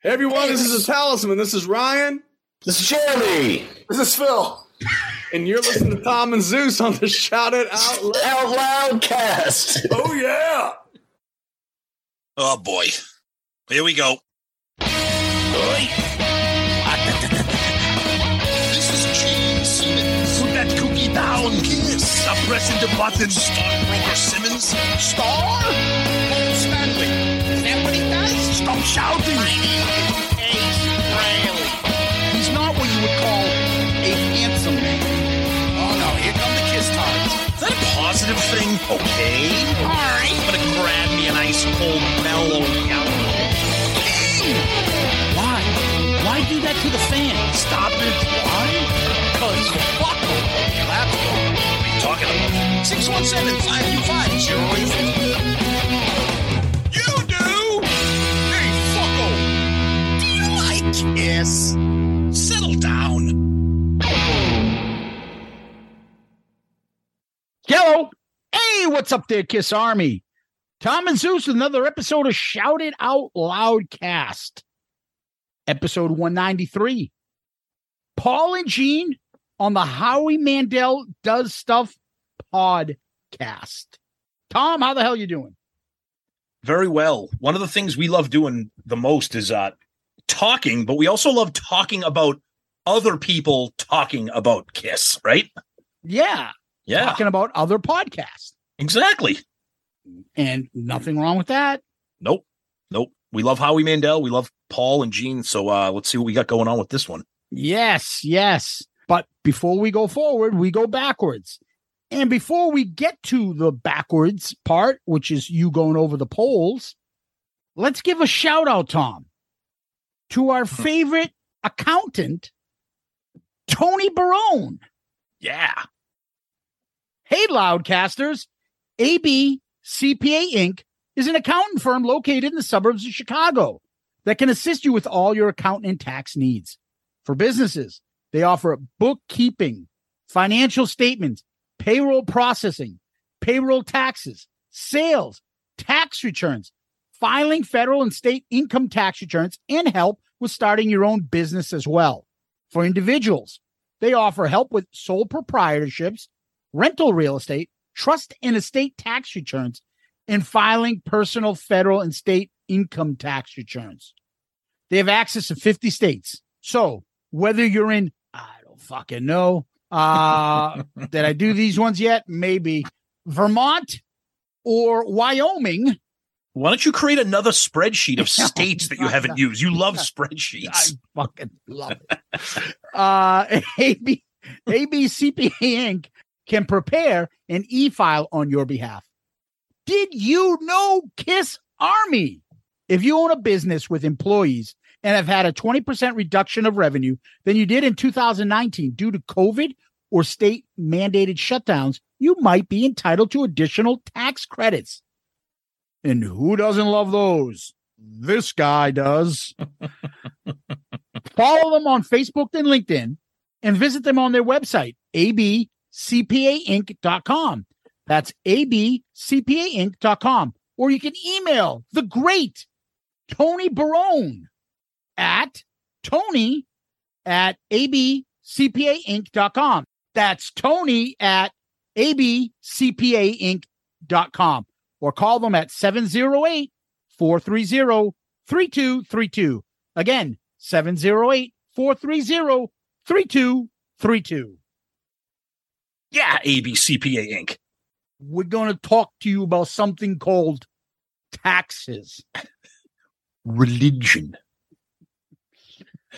Hey everyone, this is a talisman. This is Ryan. This is Jeremy. This is Phil. And you're listening to Tom and Zeus on the Shout It Out Loud. Out loud cast. Oh yeah. Oh boy. Here we go. This is Gene Simmons. Put that cookie down. Kiss. Stop pressing the button. Stockbroker Simmons. Star? Shouting. He's not what you would call a handsome man. Oh no, here come the kiss times. Is that a positive thing? Okay. Alright. I'm gonna grab me an ice cold mellow yellow. Why? Why do that to the fan? Stop it. Why? Because fuck them. That's. What are you talking about? 617 525 you like Settle down. Hello. Hey, what's up there, Kiss Army? Tom and Zeus with another episode of Shout It Out Loud Cast. Episode 193. Paul and Gene on the Howie Mandel Does Stuff podcast. Tom, how the hell you doing? Very well. One of the things we love doing the most is uh talking, but we also love talking about other people talking about Kiss, right? Yeah, Yeah. talking about other podcasts. Exactly. And nothing wrong with that. Nope. Nope. We love Howie Mandel. We love Paul and Gene. So uh let's see what we got going on with this one. Yes, yes. But before we go forward, we go backwards. And before we get to the backwards part, which is you going over the polls, let's give a shout out, Tom, to our hmm. favorite accountant, Tony Barone. Yeah. Hey, Loudcasters, AB CPA Inc. is an accountant firm located in the suburbs of Chicago that can assist you with all your accounting and tax needs. For businesses, they offer bookkeeping, financial statements, payroll processing, payroll taxes, sales, tax returns, filing federal and state income tax returns, and help with starting your own business as well. For individuals, they offer help with sole proprietorships, rental real estate, trust and estate tax returns, and filing personal federal and state income tax returns. They have access to 50 states. So whether you're in, I don't fucking know. Uh, did I do these ones yet? Maybe Vermont or Wyoming. Why don't you create another spreadsheet of states that you haven't used? You love spreadsheets. I fucking love it. Uh, AB, ABCPA Inc. can prepare an e file on your behalf. Did you know Kiss Army? If you own a business with employees and have had a 20% reduction of revenue than you did in 2019 due to COVID or state mandated shutdowns, you might be entitled to additional tax credits. And who doesn't love those? This guy does. Follow them on Facebook and LinkedIn and visit them on their website, abcpainc.com. That's abcpainc.com. Or you can email the great Tony Barone at Tony at abcpainc.com. That's Tony at abcpainc.com. Or call them at 708 430 3232. Again, 708 430 3232. Yeah, ABCPA Inc. We're going to talk to you about something called taxes. Religion.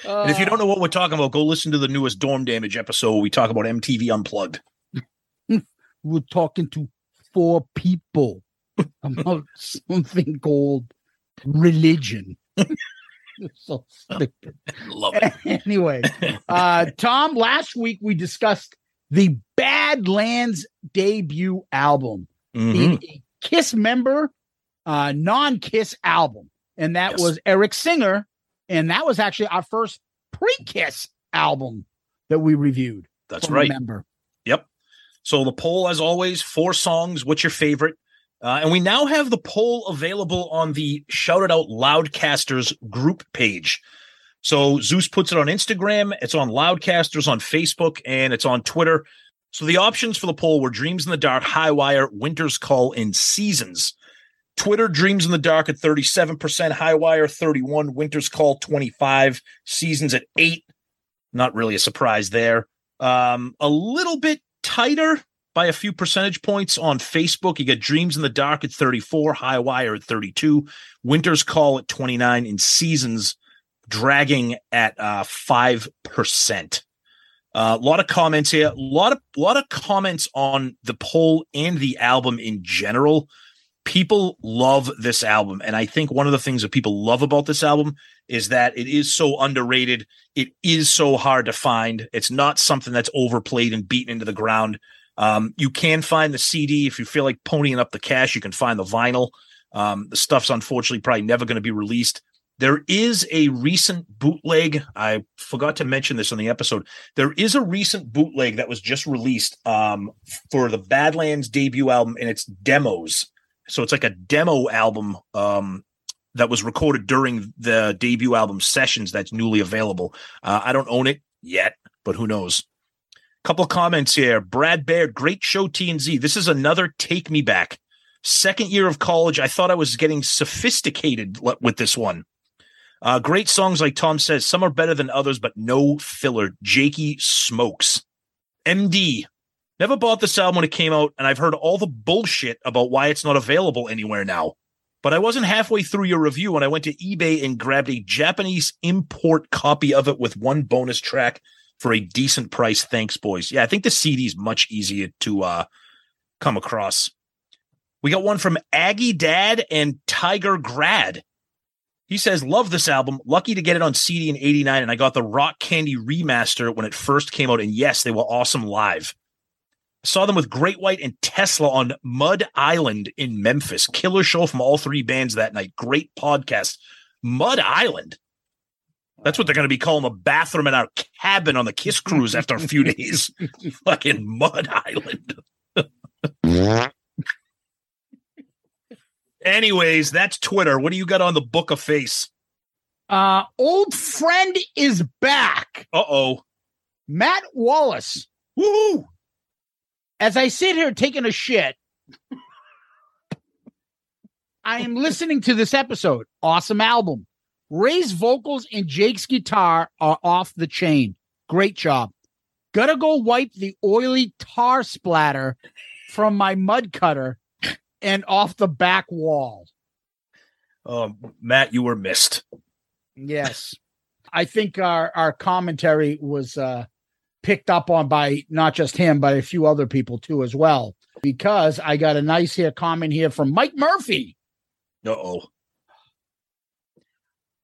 And if you Uh, don't know what we're talking about, go listen to the newest Dorm Damage episode. where We talk about MTV Unplugged. we're talking to four people about something called religion. so stupid. Love it. anyway, uh, Tom, last week we discussed the Badlands debut album, Mhm. a Kiss member, uh, non Kiss album. And that Yes. was Eric Singer. And that was actually our first pre Kiss album that we reviewed. That's right. member. Yep. So the poll, as always, four songs. What's your favorite? Uh, and we now have the poll available on the Shout It Out Loudcasters group page. So Zeus puts it on Instagram, it's on Loudcasters on Facebook, and it's on Twitter. So the options for the poll were Dreams in the Dark, High Wire, Winter's Call, and Seasons. Twitter Dreams in the Dark at 37%, High Wire 31, Winter's Call 25, Seasons at 8. Not really a surprise there. Um, a little bit tighter by a few percentage points on Facebook. You get Dreams in the Dark at 34, High Wire at 32, Winter's Call at 29, and Seasons dragging at uh, 5%. A uh, lot of comments here. A lot of lot of comments on the poll and the album in general. People love this album, and I think one of the things that people love about this album is that it is so underrated. It is so hard to find. It's not something that's overplayed and beaten into the ground. Um, you can find the CD if you feel like ponying up the cash. You can find the vinyl. Um, the stuff's unfortunately probably never going to be released. There is a recent bootleg. I forgot to mention this on the episode. There is a recent bootleg that was just released um, for the Badlands debut album, and it's demos. So it's like a demo album um, that was recorded during the debut album sessions that's newly available. Uh, I don't own it yet, but who knows? Couple comments here. Brad Baird, great show, TNZ. This is another take me back. Second year of college, I thought I was getting sophisticated with this one. Uh, great songs, like Tom says. Some are better than others, but no filler. Jakey smokes. MD. Never bought this album when it came out, and I've heard all the bullshit about why it's not available anywhere now. But I wasn't halfway through your review when I went to eBay and grabbed a Japanese import copy of it with one bonus track for a decent price. Thanks, boys. Yeah, I think the CD is much easier to uh, come across. We got one from Aggie Dad and Tiger Grad. He says, Love this album. Lucky to get it on CD in 89. And I got the Rock Candy remaster when it first came out. And yes, they were awesome live. Saw them with Great White and Tesla on Mud Island in Memphis. Killer show from all three bands that night. Great podcast. Mud Island. That's what they're going to be calling the bathroom in our cabin on the Kiss cruise after a few days. Fucking Mud Island. Anyways, that's Twitter. What do you got on the book of face? Uh, old friend is back. Uh oh. Matt Wallace. Woo! As I sit here taking a shit, I am listening to this episode. Awesome album. Ray's vocals and Jake's guitar are off the chain. Great job. Gotta go wipe the oily tar splatter from my mud cutter and off the back wall. Um, Matt, you were missed. Yes. I think our, our commentary was uh, picked up on by not just him, but a few other people too, as well. Because I got a nice here comment here from Mike Murphy. Uh oh.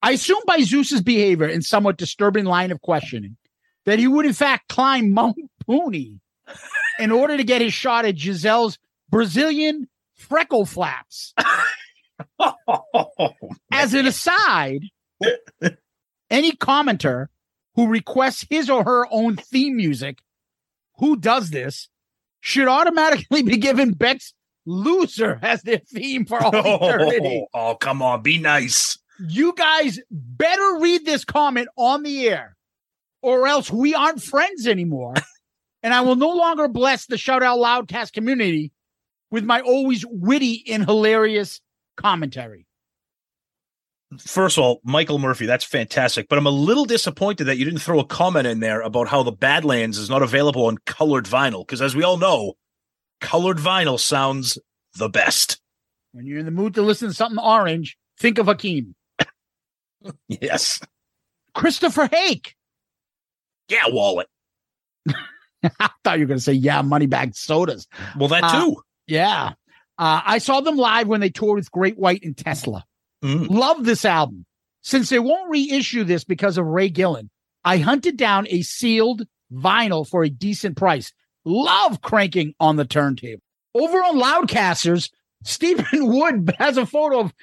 I assume by Zeus's behavior and somewhat disturbing line of questioning that he would in fact climb Mount Pooney in order to get his shot at Giselle's Brazilian freckle flaps. As an aside, any commenter who requests his or her own theme music, who does this, should automatically be given Beck's Loser as their theme for all oh, eternity. Oh, oh, come on, be nice. You guys better read this comment on the air, or else we aren't friends anymore. and I will no longer bless the Shout Out Loudcast community with my always witty and hilarious commentary. First of all, Michael Murphy, that's fantastic. But I'm a little disappointed that you didn't throw a comment in there about how the Badlands is not available on colored vinyl. Because as we all know, colored vinyl sounds the best. When you're in the mood to listen to something orange, think of Hakeem. yes. Christopher Hake. Yeah, wallet. I thought you were going to say, yeah, money bag sodas. Well, that too. Uh, yeah. Uh, I saw them live when they toured with Great White and Tesla. Mm. Love this album. Since they won't reissue this because of Ray Gillen, I hunted down a sealed vinyl for a decent price. Love cranking on the turntable. Over on Loudcasters, Stephen Wood has a photo of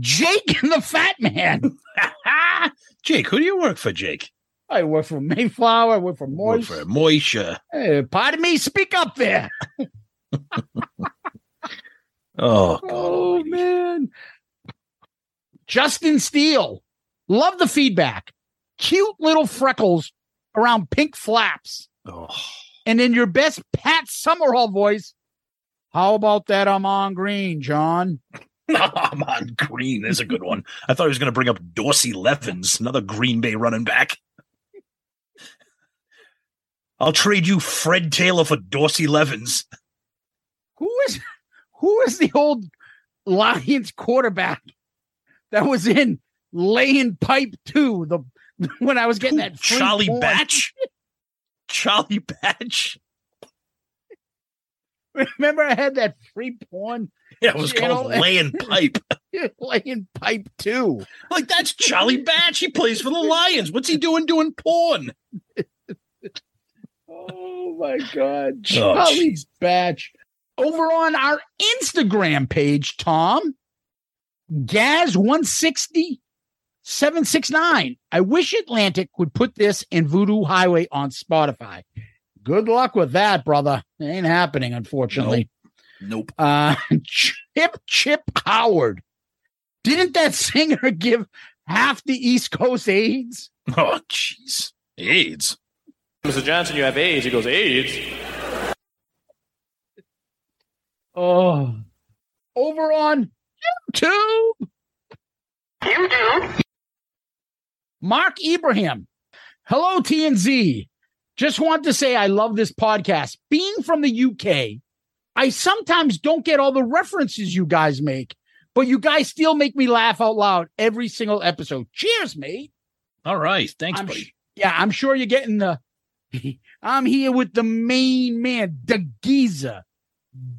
Jake and the Fat Man. Jake, who do you work for, Jake? I work for Mayflower. I work for Moish. Work for Moisha. Hey, pardon me, speak up there. Oh, God. Oh almighty. man. Justin Steele. Love the feedback. Cute little freckles around pink flaps. Oh. And in your best Pat Summerall voice, how about that I'm on green, John? I'm on green. is a good one. I thought he was going to bring up Dorsey Levens, another Green Bay running back. I'll trade you Fred Taylor for Dorsey Levens. Who is who is the old Lions quarterback that was in laying pipe two? The when I was getting that free Charlie porn. Batch. Charlie Batch. Remember, I had that free porn Yeah, it was You called laying pipe. laying pipe two. Like that's Charlie Batch. He plays for the Lions. What's he doing doing porn? Oh my god, Oh, batch. Over on our Instagram page, Tom, Gaz 160 769. I wish Atlantic would put this and Voodoo Highway on Spotify. Good luck with that, brother. It ain't happening, unfortunately. Nope. Uh Chip Chip Howard. Didn't that singer give half the East Coast AIDS? Oh, jeez. AIDS. Mr. Johnson, you have AIDS. He goes, AIDS? Oh. Over on YouTube. YouTube. Mark Ibrahim. Hello, TNZ. Just want to say I love this podcast. Being from the UK, I sometimes don't get all the references you guys make, but you guys still make me laugh out loud every single episode. Cheers, mate. All right. Thanks, I'm buddy. sh- yeah, I'm sure you're getting the. I'm here with the main man, the Boutros.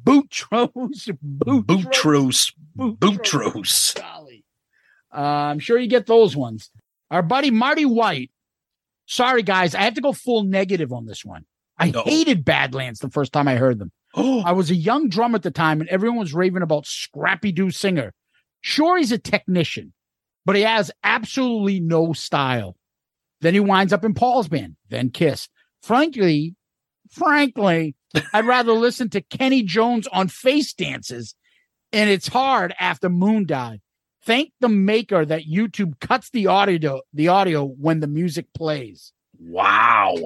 Boutros. Boutros. Boutros. Golly. Uh, I'm sure you get those ones. Our buddy Marty White. Sorry, guys, I have to go full negative on this one. I No. hated Badlands the first time I heard them. Oh, I was a young drum at the time, and everyone was raving about Scrappy Doo Singer. Sure, he's a technician, but he has absolutely no style. Then he winds up in Paul's band, then Kiss. Frankly, frankly, I'd rather listen to Kenny Jones on Face Dances, and it's hard after Moon died. Thank the maker that YouTube cuts the audio the audio when the music plays. wow.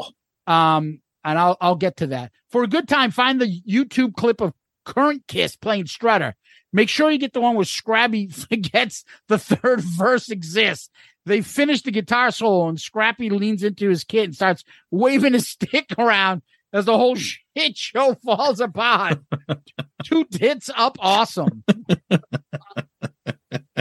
Um, and I'll I'll get to that. For a good time, find the YouTube clip of current Kiss playing Strutter. Make sure you get the one where Scrappy forgets the third verse exists. They finish the guitar solo and Scrappy leans into his kit and starts waving his stick around as the whole shit show falls apart. Two tits up, awesome. but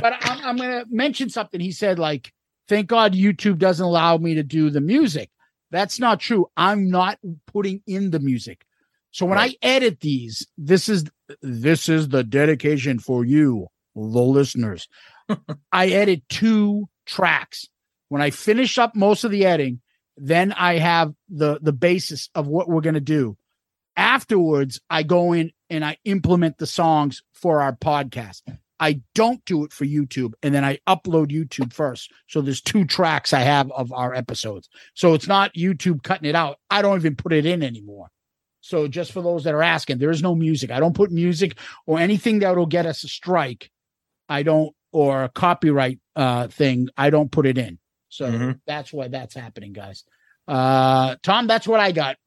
I'm, I'm going to mention something. He said, like, thank God YouTube doesn't allow me to do the music. That's not true. I'm not putting in the music. So when I edit these, this is this is the dedication for you, the listeners. I edit two tracks. When I finish up most of the editing, then I have the the basis of what we're going to do. Afterwards, I go in and I implement the songs for our podcast. I don't do it for YouTube and then I upload YouTube first. So there's two tracks I have of our episodes. So it's not YouTube cutting it out. I don't even put it in anymore. So just for those that are asking, there is no music. I don't put music or anything that will get us a strike. I don't or a copyright uh thing. I don't put it in. So Mhm. that's why that's happening, guys. Uh Tom, that's what I got.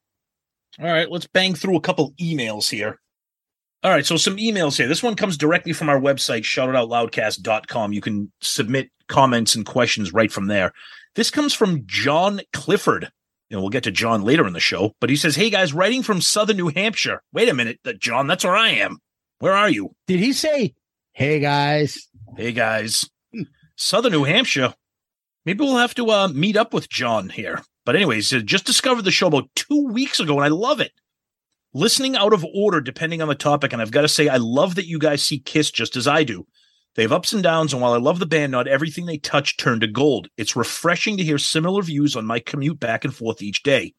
All right, let's bang through a couple emails here. All right, so some emails here. This one comes directly from our website, shoutitoutloudcast.com. You can submit comments and questions right from there. This comes from John Clifford. And we'll get to John later in the show, but he says, Hey guys, writing from Southern New Hampshire. Wait a minute, John, that's where I am. Where are you? Did he say, "Hey guys"? Hey guys, Southern New Hampshire. Maybe we'll have to uh, meet up with John here. But anyways, uh, just discovered the show about two weeks ago, and I love it. Listening out of order, depending on the topic, and I've got to say, I love that you guys see Kiss just as I do. They have ups and downs, and while I love the band, not everything they touch turned to gold. It's refreshing to hear similar views on my commute back and forth each day.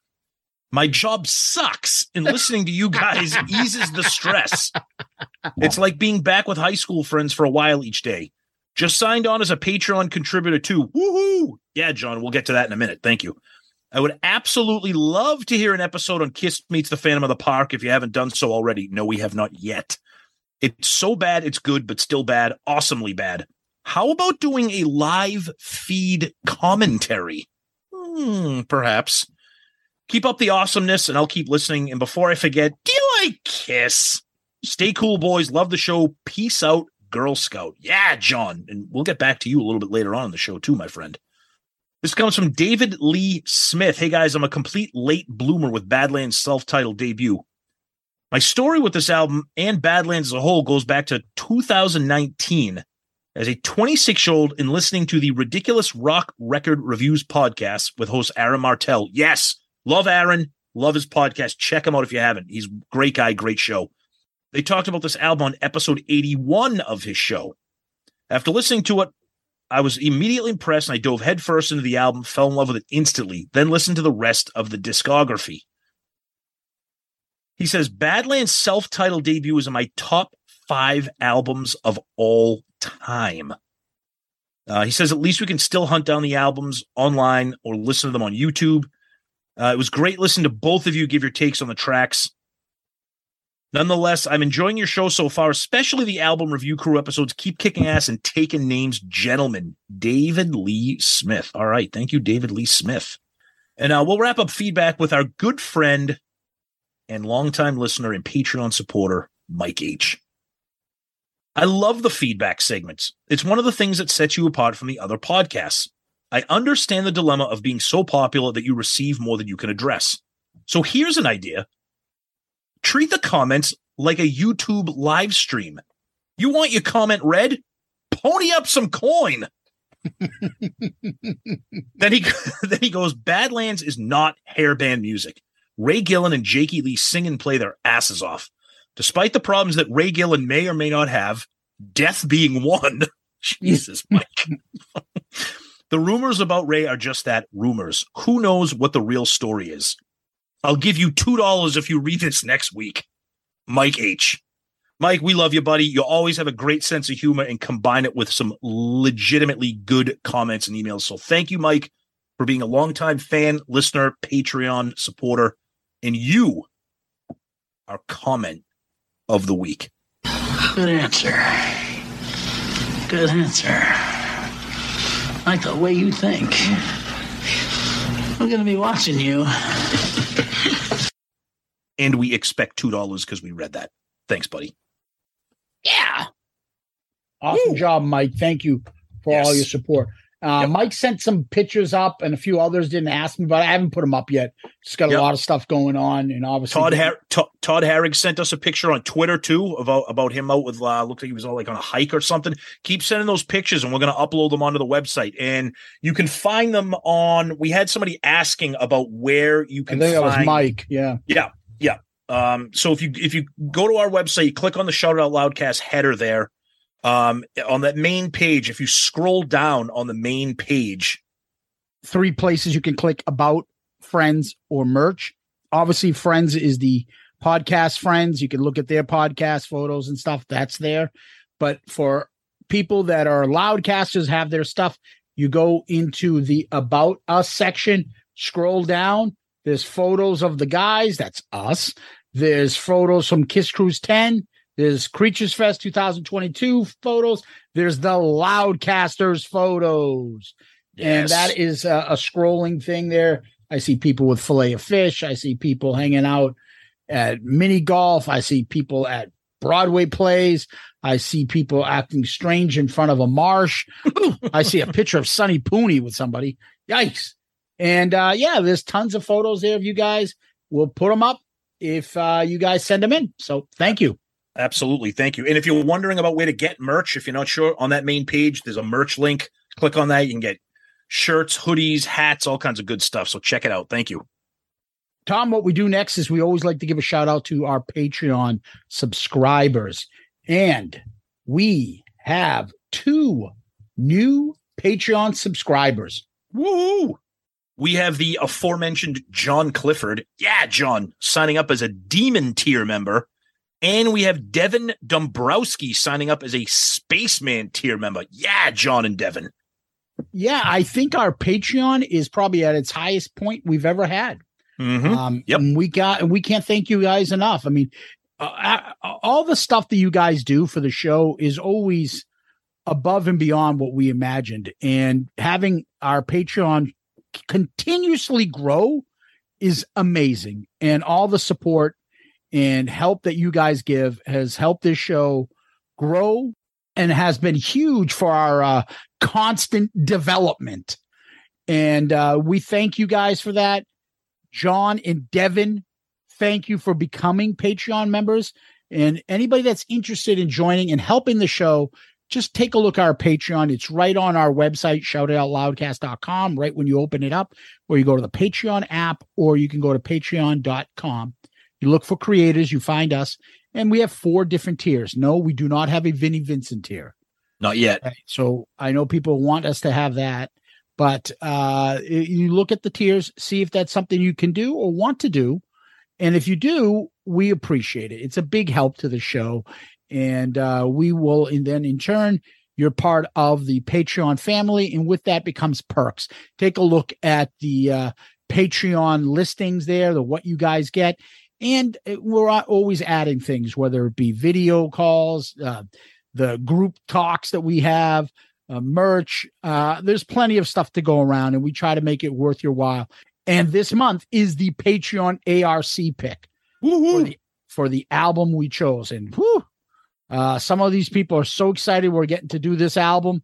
My job sucks, and listening to you guys eases the stress. It's like being back with high school friends for a while each day. Just signed on as a Patreon contributor too. Woohoo! Yeah, John, we'll get to that in a minute. Thank you. I would absolutely love to hear an episode on Kiss Meets the Phantom of the Park if you haven't done so already. No, we have not yet. It's so bad, it's good, but still bad, awesomely bad. How about doing a live feed commentary? Hmm, perhaps. Keep up the awesomeness, and I'll keep listening. And before I forget, do you like Kiss? Stay cool, boys. Love the show. Peace out, Girl Scout. Yeah, John. And we'll get back to you a little bit later on in the show, too, my friend. This comes from David Lee Smith. Hey, guys, I'm a complete late bloomer with Badlands' self titled debut. My story with this album and Badlands as a whole goes back to 2019 as a 26 year old in listening to the Ridiculous Rock Record Reviews podcast with host Aaron Martell. Yes, love Aaron, love his podcast. Check him out if you haven't. He's great guy, great show. They talked about this album on episode 81 of his show. After listening to it, I was immediately impressed and I dove headfirst into the album, fell in love with it instantly, then listened to the rest of the discography. He says Badlands' self titled debut is in my top five albums of all time. Uh, he says at least we can still hunt down the albums online or listen to them on YouTube. Uh, it was great listening to both of you give your takes on the tracks. Nonetheless, I'm enjoying your show so far, especially the album review crew episodes. Keep kicking ass and taking names, gentlemen. David Lee Smith. All right. Thank you, David Lee Smith. And uh, we'll wrap up feedback with our good friend and longtime listener and Patreon supporter, Mike H. I love the feedback segments. It's one of the things that sets you apart from the other podcasts. I understand the dilemma of being so popular that you receive more than you can address. So here's an idea treat the comments like a YouTube live stream. You want your comment read? Pony up some coin. then he then he goes, Badlands is not hairband music. Ray Gillen and Jakey Lee sing and play their asses off. Despite the problems that Ray Gillen may or may not have, death being one. Jesus, Mike. the rumors about Ray are just that rumors. Who knows what the real story is? I'll give you $2 if you read this next week. Mike H. Mike, we love you, buddy. You always have a great sense of humor and combine it with some legitimately good comments and emails. So thank you, Mike, for being a longtime fan, listener, Patreon supporter, and you, our comment of the week. Good answer. Good answer. I like the way you think. I'm going to be watching you. And we expect $2 because we read that. Thanks, buddy. Yeah. Awesome Woo. job, Mike. Thank you for Yes. all your support. Uh, Yep. Mike sent some pictures up, and a few others didn't ask me, but I haven't put them up yet. Just got a lot of stuff going on, and obviously Todd Har- Todd Todd Harrig sent us a picture on Twitter too about about him out with uh, looked like he was all like on a hike or something. Keep sending those pictures, and we're going to upload them onto the website. And you can find them on. We had somebody asking about where you I can think that was find. Mike. Yeah. Um, so if you if you go to our website, you click on the Shout Out Loudcast header there. Um, on that main page, if you scroll down on the main page, Three places you can click about friends or merch. Obviously, friends is the podcast friends. You can look at their podcast photos and stuff. That's there. But for people that are loudcasters, have their stuff, you go into the about us section, scroll down. There's photos of the guys. That's us. There's photos from Kiss Cruise 10. There's Creatures Fest 2022 photos. There's the Loudcasters photos. And that is a, a scrolling thing there. I see people with fillet of fish. I see people hanging out at mini golf. I see people at Broadway plays. I see people acting strange in front of a marsh. I see a picture of Sonny Pooney with somebody. Yikes. And uh, yeah, there's tons of photos there of you guys. We'll put them up if uh, you guys send them in. So thank you. Absolutely. Thank you. And if you're wondering about where to get merch, if you're not sure, on that main page, there's a merch link. Click on that. You can get shirts, hoodies, hats, all kinds of good stuff. So check it out. Thank you. Tom, what we do next is we always like to give a shout out to our Patreon subscribers. And we have two new Patreon subscribers. Woo! We have the aforementioned John Clifford. Yeah, John, signing up as a demon tier member. And we have Devin Dombrowski signing up as a spaceman tier member. Yeah, John and Devin. Yeah, I think our Patreon is probably at its highest point we've ever had. Mhm. Um, Yep. and we got, and we can't thank you guys enough. I mean, uh, all the stuff that you guys do for the show is always above and beyond what we imagined. And having our Patreon continuously grow is amazing. And all the support and help that you guys give has helped this show grow and has been huge for our uh, constant development. And uh, we thank you guys for that. John and Devin, thank you for becoming Patreon members. And anybody that's interested in joining and helping the show, just take a look at our Patreon. It's right on our website, shoutitoutloudcast.com, right when you open it up, or you go to the Patreon app, or you can go to patreon.com. You look for creators, you find us, and we have four different tiers. No, we do not have a Vinnie Vincent tier. Not yet. Right. So I know people want us to have that, but uh, you look at the tiers, see if that's something you can do or want to do. And if you do, we appreciate it. It's a big help to the show. And uh, we will, and then in turn, you're part of the Patreon family. And with that becomes perks. Take a look at the uh, Patreon listings there, the what you guys get. And uh, we're always adding things, whether it be video calls, uh, the group talks that we have, uh, merch. Uh, there's plenty of stuff to go around, and we try to make it worth your while. And this month is the Patreon ARC pick for the, for the, album we chose. And whew, uh, some of these people are so excited we're getting to do this album,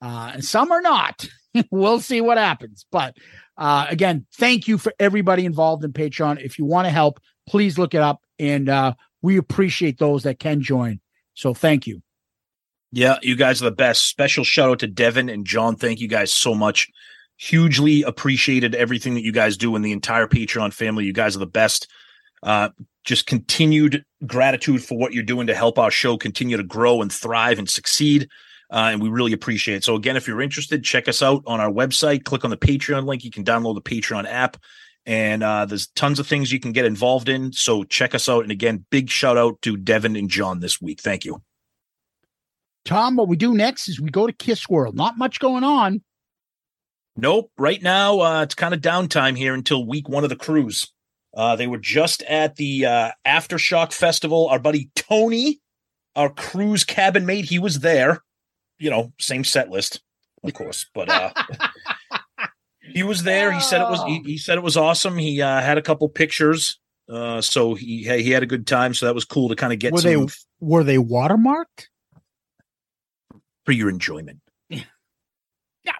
uh, and some are not. we'll see what happens. But uh, again, thank you for everybody involved in Patreon. If you want to help, please look it up. And uh, we appreciate those that can join. So thank you. Yeah, you guys are the best. Special shout out to Devin and John. Thank you guys so much. Hugely appreciated everything that you guys do and the entire Patreon family. You guys are the best. Uh, just continued gratitude for what you're doing to help our show continue to grow and thrive and succeed. Uh, and we really appreciate it. So, again, if you're interested, check us out on our website. Click on the Patreon link. You can download the Patreon app, and uh, there's tons of things you can get involved in. So, check us out. And again, big shout out to Devin and John this week. Thank you. Tom, what we do next is we go to Kiss World. Not much going on. Nope. Right now, uh, it's kind of downtime here until week one of the cruise. Uh, they were just at the uh, Aftershock Festival. Our buddy Tony, our cruise cabin mate, he was there. You know, same set list, of course, but uh, he was there. He said it was. He, he said it was awesome. He uh, had a couple pictures, uh, so he he had a good time. So that was cool to kind of get. Were some, they were they watermarked? for your enjoyment. Yeah.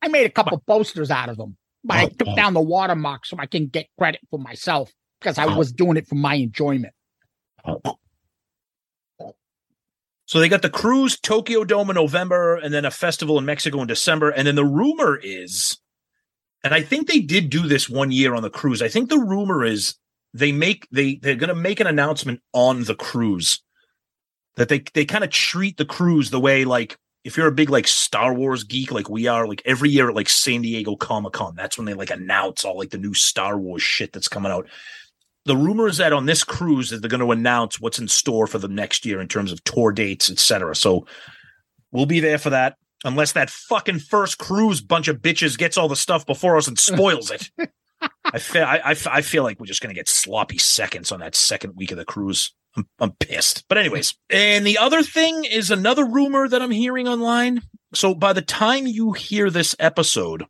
I made a couple posters out of them, but I took uh, down the watermark so I can get credit for myself because I uh, was doing it for my enjoyment. Uh, so they got the cruise Tokyo Dome in November and then a festival in Mexico in December. And then the rumor is, and I think they did do this one year on the cruise. I think the rumor is they make they they're gonna make an announcement on the cruise that they they kind of treat the cruise the way like if you're a big like Star Wars geek like we are, like every year at like San Diego Comic Con, that's when they like announce all like the new Star Wars shit that's coming out. The rumor is that on this cruise that they're going to announce what's in store for the next year in terms of tour dates, etc. So we'll be there for that, unless that fucking first cruise bunch of bitches gets all the stuff before us and spoils it. I feel I, I, I feel like we're just going to get sloppy seconds on that second week of the cruise. I'm, I'm pissed. But anyways, and the other thing is another rumor that I'm hearing online. So by the time you hear this episode,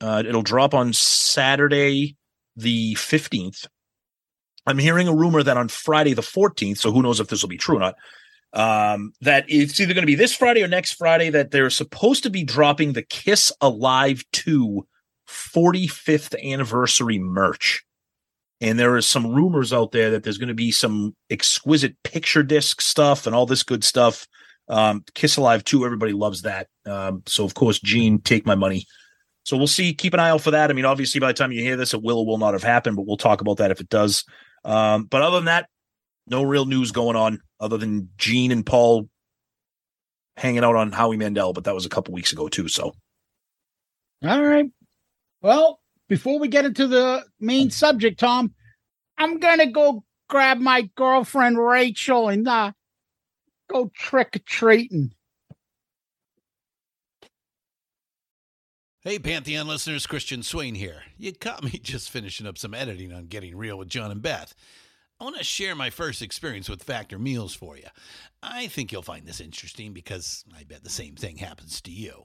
uh, it'll drop on Saturday the 15th. I'm hearing a rumor that on Friday the 14th, so who knows if this will be true or not, um, that it's either going to be this Friday or next Friday that they're supposed to be dropping the Kiss Alive 2 45th anniversary merch. And there is some rumors out there that there's going to be some exquisite picture disc stuff and all this good stuff. Um, Kiss Alive 2, everybody loves that. Um, so, of course, Gene, take my money. So we'll see. Keep an eye out for that. I mean, obviously, by the time you hear this, it will or will not have happened, but we'll talk about that if it does. Um, but other than that, no real news going on other than Gene and Paul hanging out on Howie Mandel, but that was a couple weeks ago too. So, all right. Well, before we get into the main subject, Tom, I'm gonna go grab my girlfriend Rachel and uh, go trick or treating. Hey, Pantheon listeners, Christian Swain here. You caught me just finishing up some editing on Getting Real with John and Beth. I want to share my first experience with Factor Meals for you. I think you'll find this interesting because I bet the same thing happens to you.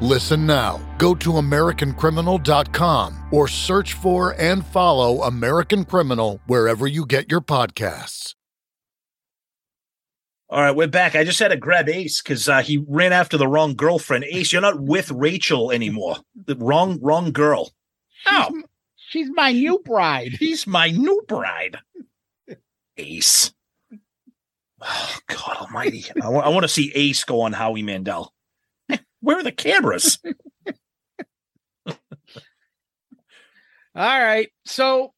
Listen now. Go to AmericanCriminal.com or search for and follow American Criminal wherever you get your podcasts. All right, we're back. I just had to grab Ace because uh, he ran after the wrong girlfriend. Ace, you're not with Rachel anymore. The wrong, wrong girl. Oh, she's my new bride. He's my new bride. Ace. Oh, God Almighty! I want to see Ace go on Howie Mandel. Where are the cameras? All right. So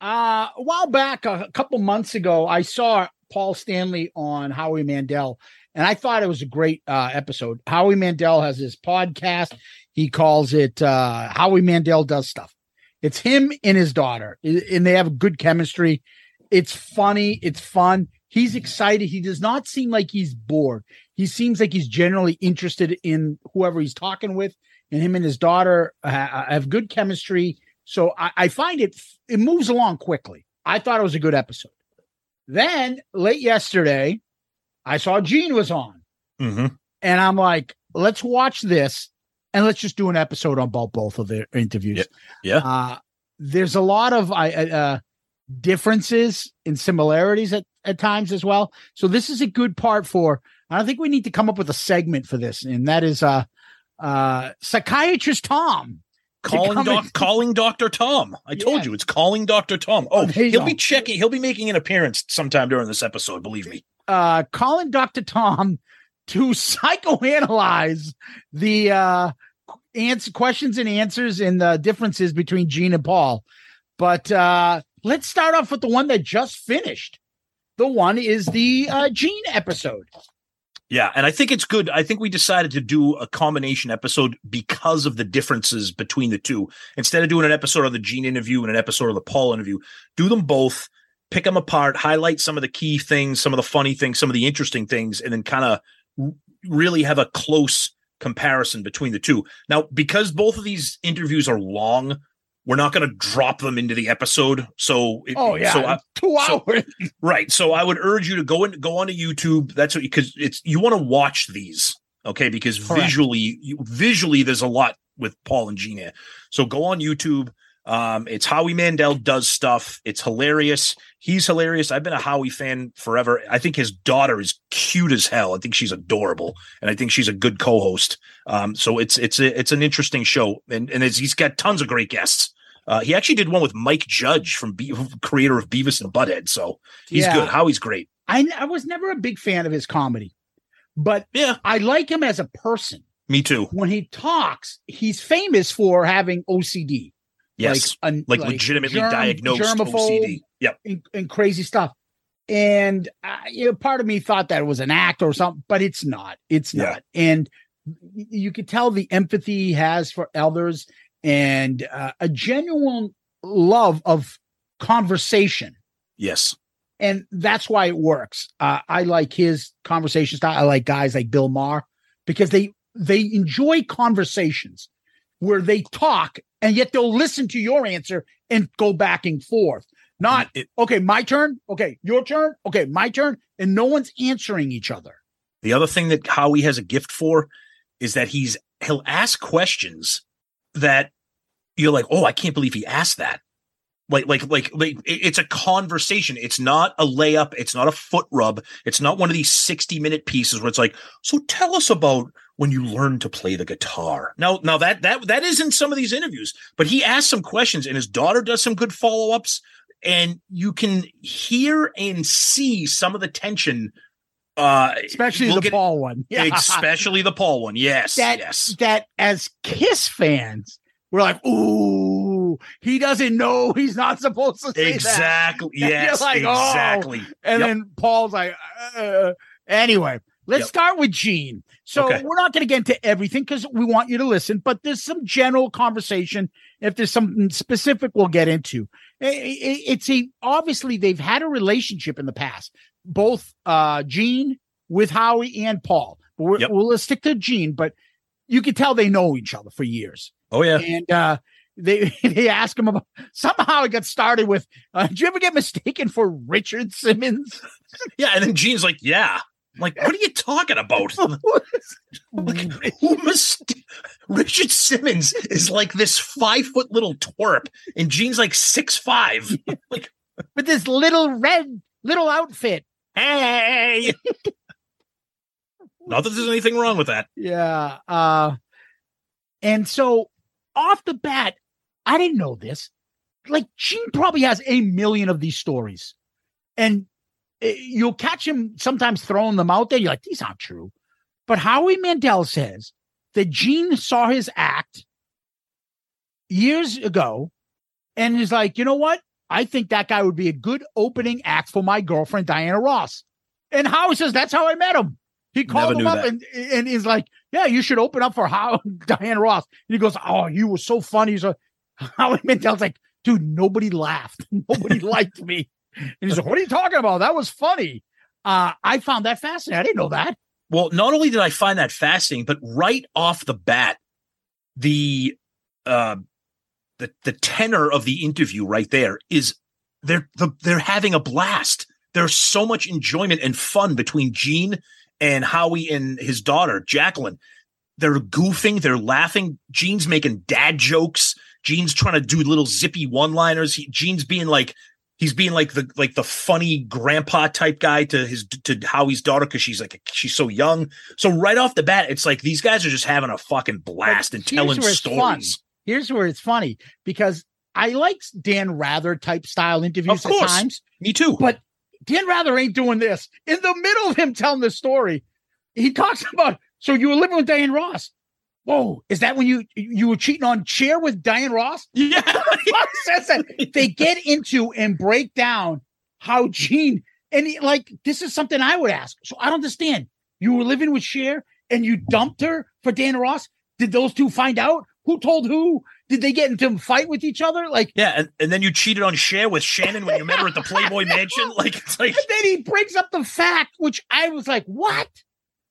uh, a while back, a couple months ago, I saw Paul Stanley on Howie Mandel, and I thought it was a great uh, episode. Howie Mandel has his podcast. He calls it uh, Howie Mandel Does Stuff. It's him and his daughter, and they have good chemistry. It's funny. It's fun. He's excited. He does not seem like he's bored. He seems like he's generally interested in whoever he's talking with, and him and his daughter uh, have good chemistry. So I, I find it it moves along quickly. I thought it was a good episode. Then late yesterday, I saw Gene was on, Mm-hmm. and I'm like, let's watch this and let's just do an episode on both both of their interviews. Yeah. Uh, there's a lot of I uh, uh, differences and similarities at, at times as well. So this is a good part for. I think we need to come up with a segment for this, and that is uh, uh, psychiatrist Tom. Calling doc, in- calling Doctor Tom. I told you it's calling Doctor Tom. Oh, there he'll be checking. He'll be making an appearance sometime during this episode. Believe me. uh, calling Dr. Tom to psychoanalyze the uh, answer questions and answers and the differences between Gene and Paul. But uh, let's start off with the one that just finished. The one is the uh, Gene episode. Yeah, and I think it's good. I think we decided to do a combination episode because of the differences between the two. Instead of doing an episode of the Gene interview and an episode of the Paul interview, do them both, pick them apart, highlight some of the key things, some of the funny things, some of the interesting things, and then kind of really have a close comparison between the two. Now, because both of these interviews are long, we're not going to drop them into the episode. So, it- Oh yeah, so I, two so- hours. Right. So I would urge you to go and go onto YouTube. That's what because it's you want to watch these, okay? Because Correct. visually, you, visually, there's a lot with Paul and Gina. So go on YouTube. Um, it's Howie Mandel does stuff. It's hilarious. He's hilarious. I've been a Howie fan forever. I think his daughter is cute as hell. I think she's adorable, and I think she's a good co-host. Um, so it's it's a, it's an interesting show, and and it's, he's got tons of great guests. Uh, he actually did one with Mike Judge from Be- creator of Beavis and Butthead. So he's Yeah. good. Howie's great. I I was never a big fan of his comedy, but Yeah, I like him as a person. me too. When he talks, he's famous for having OCD. Yes, like, un- like, legitimately germ- diagnosed OCD. Yep. And, and crazy stuff. And uh, you know, part of me thought that it was an act or something, but it's not. It's Yeah. not. And you could tell the empathy he has for others and uh, a genuine love of conversation. Yes. And that's why it works. Uh, I like his conversation style. I like guys like Bill Maher because they they enjoy conversations where they talk and yet they'll listen to your answer and go back and forth. Not It- okay, my turn. Okay, your turn. Okay, my turn. And no one's answering each other. The other thing that Howie has a gift for is that he's he'll ask questions that you're like, oh, I can't believe he asked that. Like, like, like, like, it's a conversation. It's not a layup. It's not a foot rub. It's not one of these 60 minute pieces where it's like, so tell us about when you learned to play the guitar. Now, now that, that, that is in some of these interviews, but he asks some questions and his daughter does some good follow ups and you can hear and see some of the tension. Uh, Especially the get- Paul one. Yeah. especially the Paul one. Yes, that yes, that as Kiss fans, we're like, ooh, he doesn't know he's not supposed to say that. exactly. You're Yes, like, oh. exactly. And Yep. then Paul's like, uh, anyway, let's Yep. start with Gene. So Okay. we're not going to get into everything because we want you to listen, but there's some general conversation. If there's something specific, we'll get into. It's a obviously they've had a relationship in the past, both uh Gene with Howie and Paul. But Yep. we'll stick to Gene, but you can tell they know each other for years Oh yeah. and uh they they ask him about somehow it got started with uh, did you ever get mistaken for richard simmons Yeah, and then Gene's like, "Yeah." I'm like, what are you talking about? Like, who must Richard Simmons is like this five foot little twerp, and Gene's like six five. Like, with this little red little outfit hey, not that there's anything wrong with that. yeah uh and so off the bat i didn't know this. Like gene probably has a million of these stories. And uh, you'll catch him sometimes throwing them out there. You're like these aren't true. But howie mandel says that gene saw his act years ago and is like you know what i think that guy would be a good opening act for my girlfriend diana ross and howie says that's how i met him he called Never him up that. and and he's like yeah, you should open up for how Diana Ross. And he goes, Oh, you were so funny. So Howie Mandel's like, dude, nobody laughed. Nobody liked me. And he's like, What are you talking about? That was funny. Uh, I found that fascinating. I didn't know that. Well, not only did I find that fascinating, but right off the bat, the uh, the the tenor of the interview right there is they're the, they're having a blast. there's so much enjoyment and fun between Gene and Howie and his daughter Jackelyn. They're goofing, they're laughing. Gene's making dad jokes. Gene's trying to do little zippy one-liners. He, Gene's being like he's being like the like the funny grandpa type guy to his to Howie's daughter because she's like she's so young. So right off the bat, it's like these guys are just having a fucking blast and telling stories. Here's where it's funny because I like Dan Rather type style interviews Of at times. Me too. But Dan Rather ain't doing this. In the middle of him telling the story, he talks about so you were living with Diane Ross. Whoa, is that when you you were cheating on Cher with Diane Ross? yeah, says that. They get into and break down how Gene and he, like this is something I would ask. So I don't understand. You were living with Cher and you dumped her for Diana Ross. Did those two find out? Who told who? Did they get into a fight with each other? Like yeah, and, and then you cheated on Cher with Shannon when you met her at the Playboy Mansion. Like it's like And then he brings up the fact, which I was like, "What?"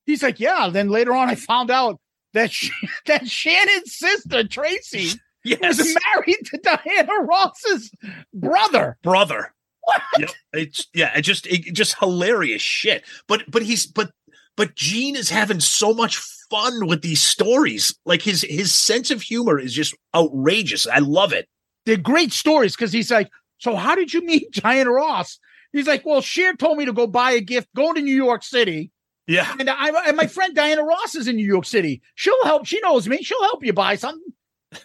He's like, "Yeah." Then later on, I found out that Sh- that Shannon's sister Tracy yes, was married to Diana Ross's brother. brother. What? Yep. It's yeah, it just it, just hilarious shit. But but he's but but Gene is having so much fun with these stories. Like his his sense of humor is just outrageous. I love it. They're great stories because he's like, "So how did you meet Diana Ross?" He's like, "Well, Cher told me to go buy a gift, go to New York City." Yeah. And I and my friend Diana Ross is in New York City. She'll help. She knows me. She'll help you buy something.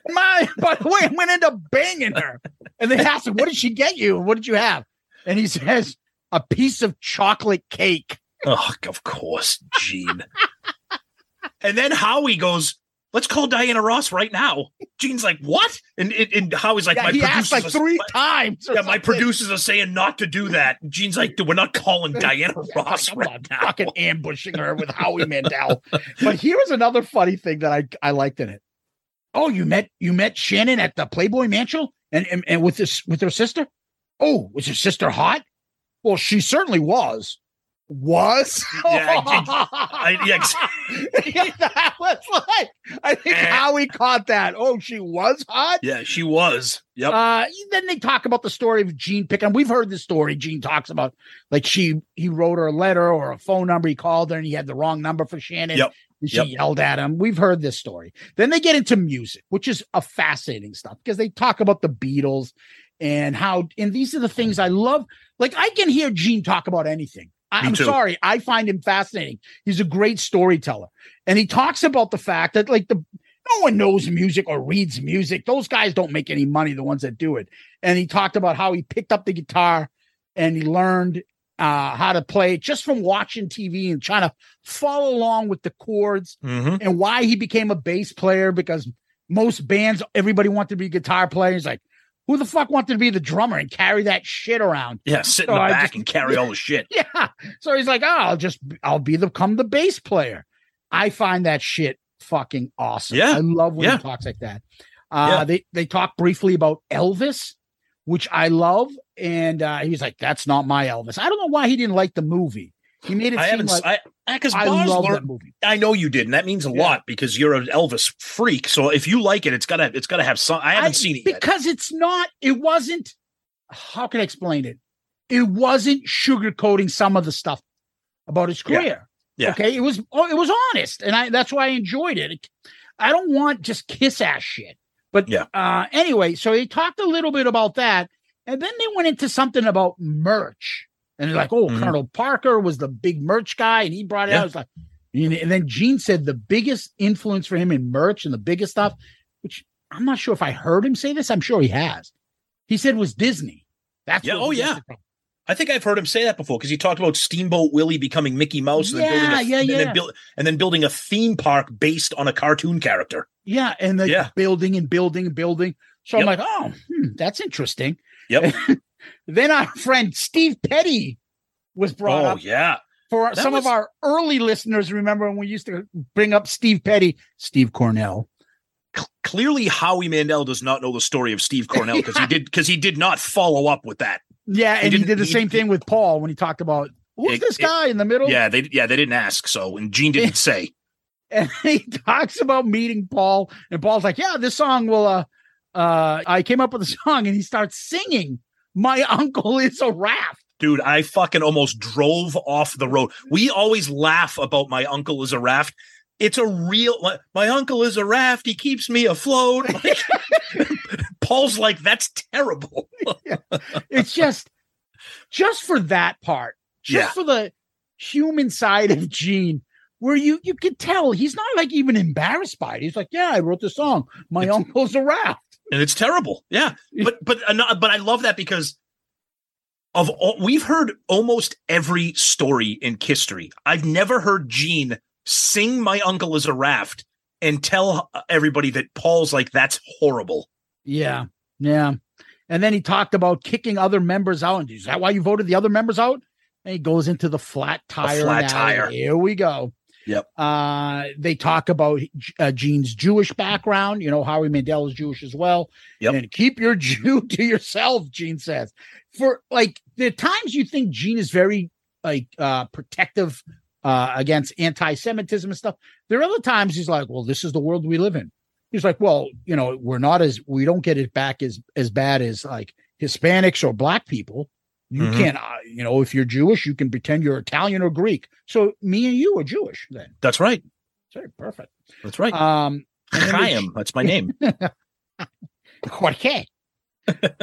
My, by the way, I'm gonna end up banging her. And they asked him, "What did she get you? What did you have?" And he says, "A piece of chocolate cake." Oh, of course, Gene. and then Howie goes, "Let's call Diana Ross right now." Gene's like, "What?" And and, and Howie's like, Yeah, "My he producers like three times. Yeah, my producers are saying not to do that. Gene's like, we're not calling Diana Ross I'm right now. fucking ambushing her with Howie Mandel. but here's another funny thing that I I liked in it. Oh, you met you met Shannon at the Playboy Mansion and and, and with this with her sister. Oh, was her sister hot? Well, she certainly was. Was Yeah, I yeah, ex- Yeah, that was like I think Eh. Howie caught that. Oh, she was hot. yeah, she was. Yep. Uh, then they talk about the story of Gene picking. We've heard the story. Gene talks about like she he wrote her a letter or a phone number. He called her and he had the wrong number for Shannon. Yep. And she Yep. yelled at him. We've heard this story. Then they get into music, which is a fascinating stuff because they talk about the Beatles and how. And these are the things I love. Like I can hear Gene talk about anything. I, too. sorry. I find him fascinating. He's a great storyteller, and he talks about the fact that like the no one knows music or reads music. Those guys don't make any money, the ones that do it. And he talked about how he picked up the guitar and he learned uh, how to play just from watching TV and trying to follow along with the chords Mhm. and why he became a bass player because most bands, everybody wanted to be guitar players. Like, who the fuck wanted to be the drummer and carry that shit around? Yeah, sit in So the I back just- and carry all the shit. Yeah. So he's like, oh, I'll just, I'll be the, come the bass player. I find that shit fucking awesome. Yeah. I love when Yeah. he talks like that. Uh, Yeah. they, they talk briefly about Elvis, which I love. And uh, he's like, that's not my Elvis. I don't know why he didn't like the movie. He made it I seem haven't. like I because I love that movie. I know you did, and that means a Yeah. lot because you're an Elvis freak. So if you like it, it's gotta it's gotta have some. I haven't I- seen it yet. because it's not it wasn't how can i explain it it wasn't sugarcoating some of the stuff about his Yeah. career Yeah. okay it was oh, it was honest and i that's why i enjoyed it i don't want just kiss ass shit but Yeah. uh anyway so he talked a little bit about that and then they went into something about merch and they're like oh Mhm. colonel parker was the big merch guy and he brought it Yeah. out it's like and then gene said the biggest influence for him in merch and the biggest stuff which i'm not sure if i heard him say this i'm sure he has he said was disney that's Yeah, oh, yeah. I think I've heard him say that before because he talked about Steamboat Willie becoming Mickey Mouse and then building Yeah, a, yeah, and yeah. then build, and then building a theme park based on a cartoon character. yeah and the Yeah. building and building and building so i'm like oh hmm, that's interesting Yep. then our friend steve petty was brought oh up yeah, for That some was- of our early listeners remember when we used to bring up steve petty steve coronel C- clearly Howie Mandel does not know the story of Steve Coronel because he did because he did not follow up with that. yeah He and he, didn't- the he- same thing with paul when he talked about who's It- this it- guy in the middle Yeah, they yeah they didn't ask so, and Gene didn't say. and he talks about meeting Paul, and Paul's like, "Yeah, this song will." uh uh I came up with a song, and he starts singing. My uncle is a raft. Dude, I fucking almost drove off the road. We always laugh about my uncle is a raft. It's a real my, my uncle is a raft. He keeps me afloat. Paul's like, that's terrible. it's just just for that part, just Yeah. for the human side of Gene, where you you could tell he's not like even embarrassed by it. He's like, yeah, I wrote the song. My uncle's a raft. And it's terrible. Yeah, but but but I love that because of all we've heard almost every story in history. I've never heard Gene sing "My Uncle is a Raft" and tell everybody that Paul's like that's horrible. Yeah, yeah. And then he talked about kicking other members out. And is that why you voted the other members out? And he goes into the flat tire. flat tire. Here we go. Yep. Uh, they talk about uh, Gene's Jewish background. You know, Howie Mandel is Jewish as well. Yep. And keep your Jew to yourself, Gene says. For like the times you think Gene is very like uh protective uh against anti-Semitism and stuff. There are other times he's like, Well, this is the world we live in. He's like, Well, you know, we're not as we don't get it back as as bad as like Hispanics or black people. You Mhm. can't, uh, you know, if you're Jewish, you can pretend you're Italian or Greek. So me and you are Jewish then. That's right. Sorry, perfect. That's right. Um, and then they Chaim, that's my name. Jorge.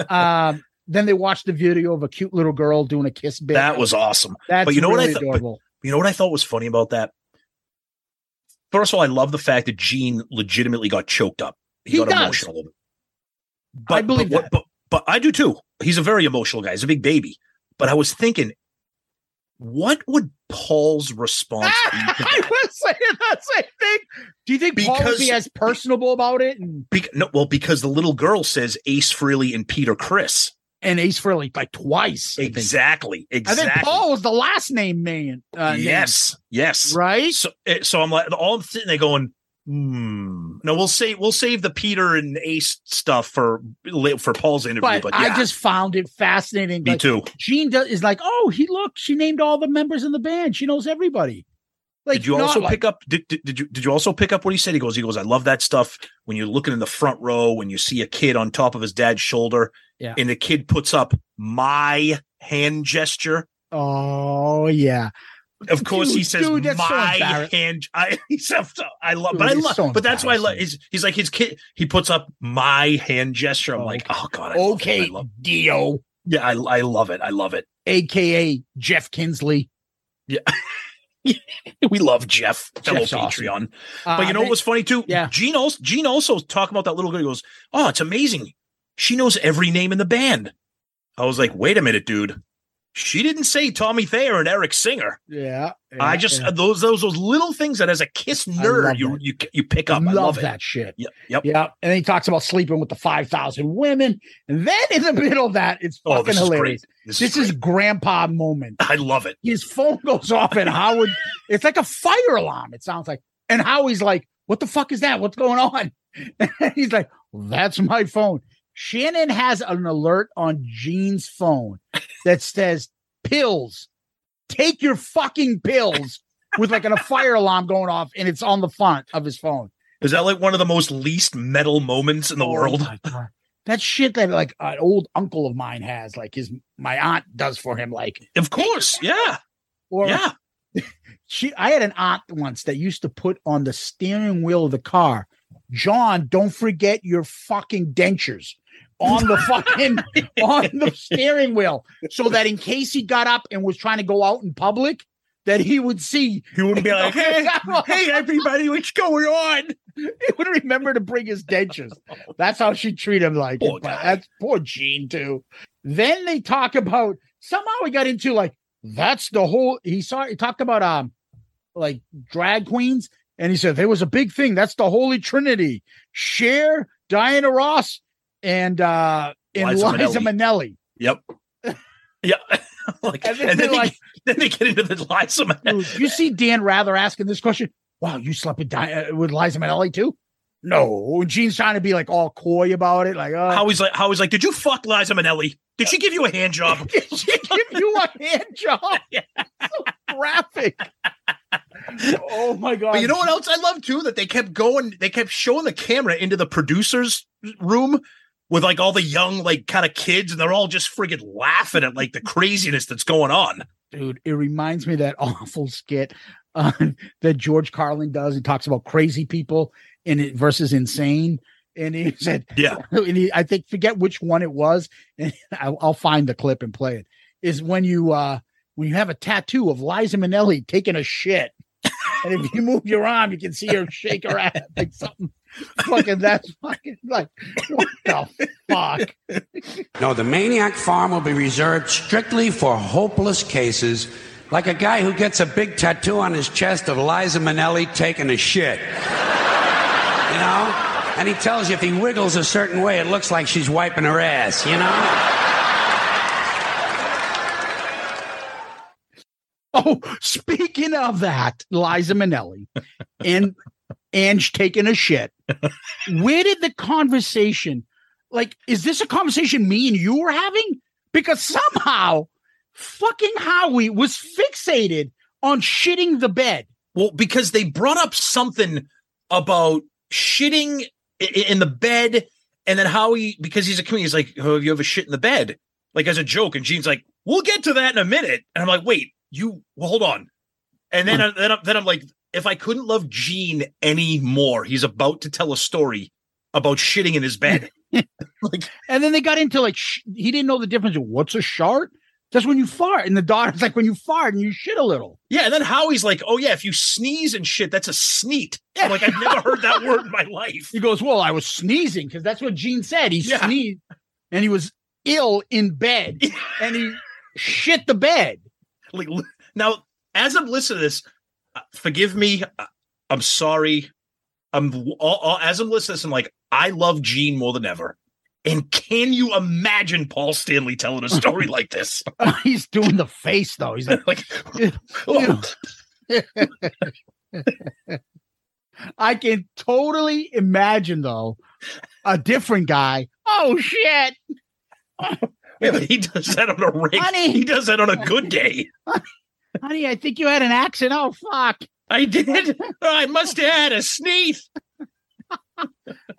um, then they watched the video of a cute little girl doing a kiss bit. That was awesome. That's but you know what I really thought- but- You know what I thought was funny about that? First of all, I love the fact that Gene legitimately got choked up. He, He got does. emotional. But, I believe but, what- that. But, but I do too. He's a very emotional guy. He's a big baby. But I was thinking, what would Paul's response be to I was saying that same thing. Do you think Paul would be as personable about it? And, Bec- no, well, because the little girl says Ace Frehley and Peter Criss. and Ace Frehley like twice. I. Exactly. I Exactly. think Paul was the last name man. Uh, name, yes. Yes. right? So, eh, so I'm like, all I'm sitting there going, hmm. No, we'll save we'll save the Peter and Ace stuff for for Paul's interview. But, But, I just found it fascinating. me Like, too. Gene does, is like, oh, he look, she named all the members in the band. She knows everybody. Like, did you also like- pick up? Did, did, did you did you also pick up what he said? He goes, he goes, I love that stuff when you're looking in the front row when you see a kid on top of his dad's shoulder, Yeah. and the kid puts up my hand gesture. Oh yeah, Of course, he says dude, that's so my hand. I I love, Dude, but I love, so but that's why I love. He's, he's like his kid. He puts up my hand gesture. I'm Oh. like, oh god, I okay, I love, Dio, yeah, I, I love it. I love it. aka Jeff Kinsley. Yeah. we love Jeff, fellow Jeff's awesome. Patreon. Uh, But you know what was funny too? Yeah. Gene also Gene also talking about that little girl. He goes, "Oh, it's amazing. She knows every name in the band." I was like, "Wait a minute, dude. She didn't say Tommy Thayer and Eric Singer. Yeah, I just yeah. those those those little things that as a Kiss nerd you you you pick up. love, I love it. that shit. Yep. Yep. Yeah, and then he talks about sleeping with the five thousand women, and then in the middle of that, it's Oh, fucking hilarious. This, This is, is grandpa moment. I love it. His phone goes off, and Howard, it's like a fire alarm. It sounds like, and Howie's like, "What the fuck is that? What's going on?" And he's like, "That's my phone." Shannon has an alert on Gene's phone that says pills. Take your fucking pills with like a fire alarm going off, and it's on the front of his phone. Is that like one of the most least metal moments in the Oh world? That shit that like an old uncle of mine has, like his my aunt does for him, like Of course. Yeah. or Yeah. she I had an aunt once that used to put on the steering wheel of the car, John, don't forget your fucking dentures on the fucking on the steering wheel. So that in case he got up and was trying to go out in public, that he would see He wouldn't be like, hey, hey, everybody, what's going on? he would remember to bring his dentures. That's how she treat him like Poor that's poor Gene too. Then they talk about somehow we got into like that's the whole he saw he talked about um like drag queens and he said there was a big thing that's the holy trinity Cher Diana Ross and uh and Liza Liza, Minnelli. Yep. Yeah. like, And and, then then, they're like- then they get into the Liza Minnelli. You see Dan Rather asking this question. Wow, you slept with, Di- uh, with Liza Minnelli too? No. And Gene's trying to be like all coy about it, like, uh, How he's like, how he's like, did you fuck Liza Minnelli? Did she give you a hand job? Did she give you a hand job? So graphic. Oh my god! But you know what else I love too? That they kept going, they kept showing the camera into the producer's room with like all the young like kind of kids, and they're all just friggin' laughing at like the craziness that's going on. dude it reminds me of that awful skit uh, that george carlin does he talks about crazy people and it versus insane and he said Yeah. and he, i think forget which one it was and I'll, I'll find the clip and play it is when you uh when you have a tattoo of liza minnelli taking a shit and if you move your arm you can see her shake her ass like something fucking that's fucking like what the fuck No, the Maniac Farm will be reserved strictly for hopeless cases, like a guy who gets a big tattoo on his chest of Liza Minnelli taking a shit. You know? And he tells you if he wiggles a certain way, it looks like she's wiping her ass, you know? Oh, speaking of that, Liza Minnelli and Ange taking a shit. Where did the conversation, like, is this a conversation me and you were having? Because somehow fucking Howie was fixated on shitting the bed. Well, because they brought up something about shitting in the bed, and then Howie, because he's a comedian, he's like, "Oh, have you ever shit in the bed?" Like as a joke, and Gene's like, "We'll get to that in a minute," and I'm like, "Wait, you? Well, hold on." And then, hmm. I, then, I'm, then I'm like, if I couldn't love Gene anymore, he's about to tell a story about shitting in his bed. like, And then they got into like, sh- he didn't know the difference. of What's a shart? That's when you fart. And the daughter's like, when you fart and you shit a little. yeah, and then Howie's like, "Oh yeah, if you sneeze and shit, that's a sneet." I'm like, I've never heard that word in my life. He goes, Well, I was sneezing because that's what Gene said. He Yeah. sneezed and he was ill in bed and he shit the bed. like now as i'm listening to this forgive me uh, i'm sorry i'm as i'm listening i'm like i love gene more than ever and can you imagine paul stanley telling a story like this He's doing the face though. He's like, like oh, I can totally imagine though a different guy. Oh shit. yeah, but he does that on a reg- Honey. he does that on a good day Honey, I think you had an accident. Oh fuck. i did i must have had a sneeze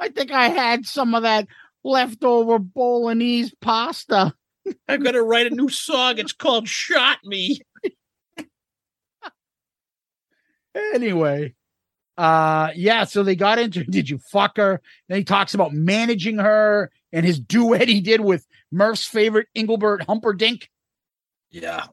I think I had some of that leftover bolognese pasta. i'm gonna write a new song it's called shot me anyway uh yeah so they got into did you fuck her then he talks about managing her and his duet he did with murph's favorite engelbert humperdinck yeah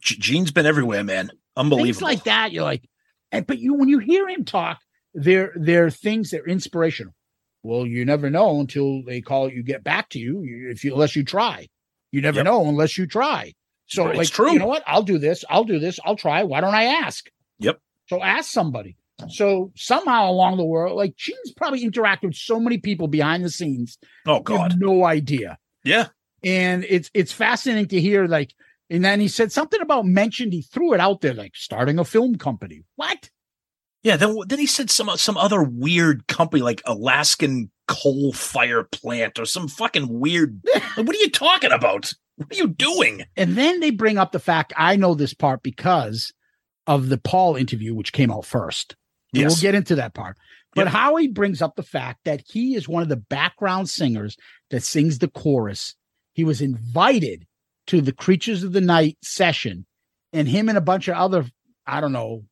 G- gene's been everywhere man. Unbelievable. things like that you're like and, but you when you hear him talk they're they're things that are inspirational. Well you never know until they call you get back to you, if you unless you try. You never Yep. know unless you try. So Right, like it's true. you know what? I'll do this i'll do this i'll try. Why don't i ask? Yep. so ask somebody. So somehow along the world like gene's probably interacted with so many people behind the scenes. Oh god. no idea. Yeah. And it's it's fascinating to hear like and then he said something about mentioned he threw it out there like starting a film company what Yeah, then then he said some some other weird company like Alaskan coal fire plant or some fucking weird. Like, what are you talking about? What are you doing? and then they bring up the fact i know this part because of the paul interview which came out first Yes. we'll get into that part but Yep. howie brings up the fact that he is one of the background singers that sings the chorus he was invited to the creatures of the night session and him and a bunch of other i don't know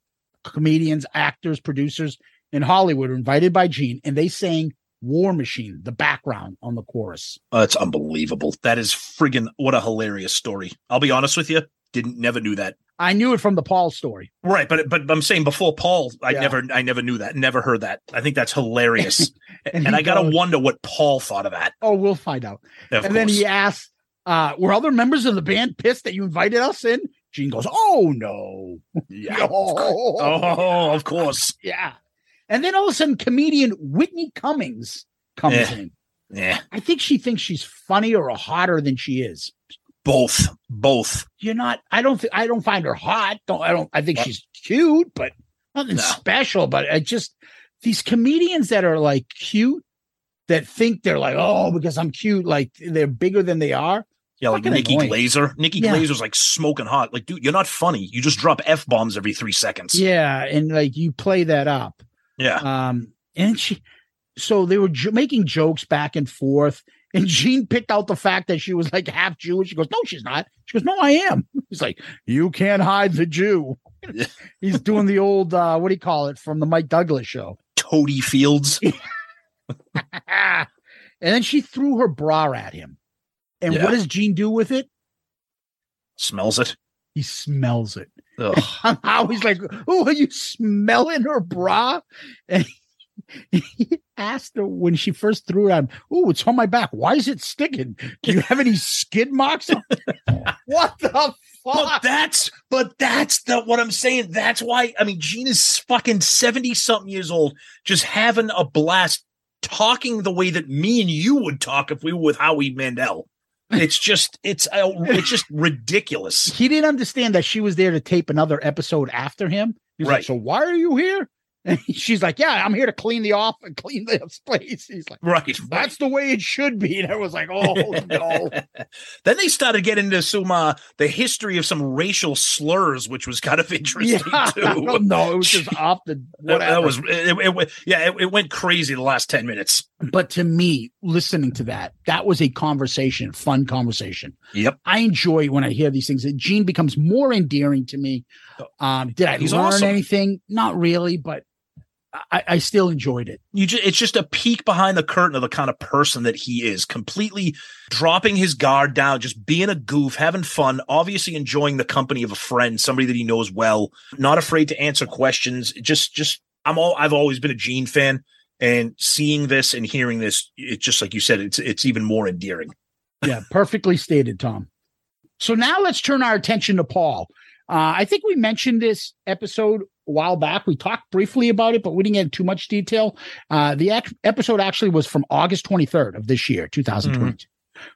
comedians actors producers in hollywood were invited by gene and they sang war machine the background on the chorus Oh, it's unbelievable. That is friggin' what a hilarious story. I'll be honest with you, didn't never knew that. i knew it from the paul story Right, but but I'm saying before Paul, I Yeah. never I never knew that. Never heard that. I think that's hilarious. And and I gotta wonder what Paul thought of that. oh we'll find out Of and then he asks, uh, were other members of the band pissed that you invited us in? Gene goes, Oh no. yeah. No. Oh, of course. Yeah. And then all of a sudden, comedian Whitney Cummings comes Yeah. in. Yeah. I think she thinks she's funnier or hotter than she is. Both. Both. You're not, I don't think I don't find her hot. Don't I don't I think she's cute, but nothing No. special. But I just these comedians that are like cute that think they're like, oh, because I'm cute, like they're bigger than they are. Yeah, like Nikki annoying. Glazer. Nikki Yeah. Glazer's like smoking hot. Like, dude, you're not funny. You just drop F bombs every three seconds. Yeah, and like you play that up. Yeah. Um, and she, so they were making jokes back and forth, And Gene picked out the fact that she was like half Jewish. She goes, No, she's not. She goes, No, I am. He's like, You can't hide the Jew. He's doing the old uh, what do you call it from the Mike Douglas show. Totie Fields. and then she threw her bra at him. And Yeah. what does Gene do with it? Smells it. He smells it. How he's like, Oh, are you smelling her bra? And he asked her when she first threw it on, Oh, it's on my back. Why is it sticking? Do you have any skid marks? what the fuck? But fuck? that's but that's the what I'm saying. That's why I mean Gene is fucking 70 something years old, just having a blast talking the way that me and you would talk if we were with Howie Mandel. It's just it's uh, it's just ridiculous. He didn't understand that she was there to tape another episode after him. He's like, Right. So why are you here? And she's like, Yeah, I'm here to clean the off and clean this place. He's like, Right. That's the way it should be. And I was like, Oh no. then they started getting into some uh, the history of some racial slurs, which was kind of interesting yeah. too. no, it was just off the That, whatever. that was it, it, it- yeah, it, it went crazy the last 10 minutes. but to me, listening to that, that was a conversation, fun conversation. Yep. I enjoy when I hear these things. Gene becomes more endearing to me. Um, did I He's learn awesome. anything? Not really, but I, I still enjoyed it. you just it's just a peek behind the curtain of the kind of person that he is completely dropping his guard down just being a goof having fun obviously enjoying the company of a friend somebody that he knows well not afraid to answer questions just just i'm all i've always been a gene fan and seeing this and hearing this it's just like you said it's it's even more endearing yeah, perfectly stated, Tom. So now let's turn our attention to Paul. Uh, I think we mentioned this episode a while back. We talked briefly about it, but we didn't get too much detail. Uh, the ac- episode actually was from August 23rd of this year, 2022.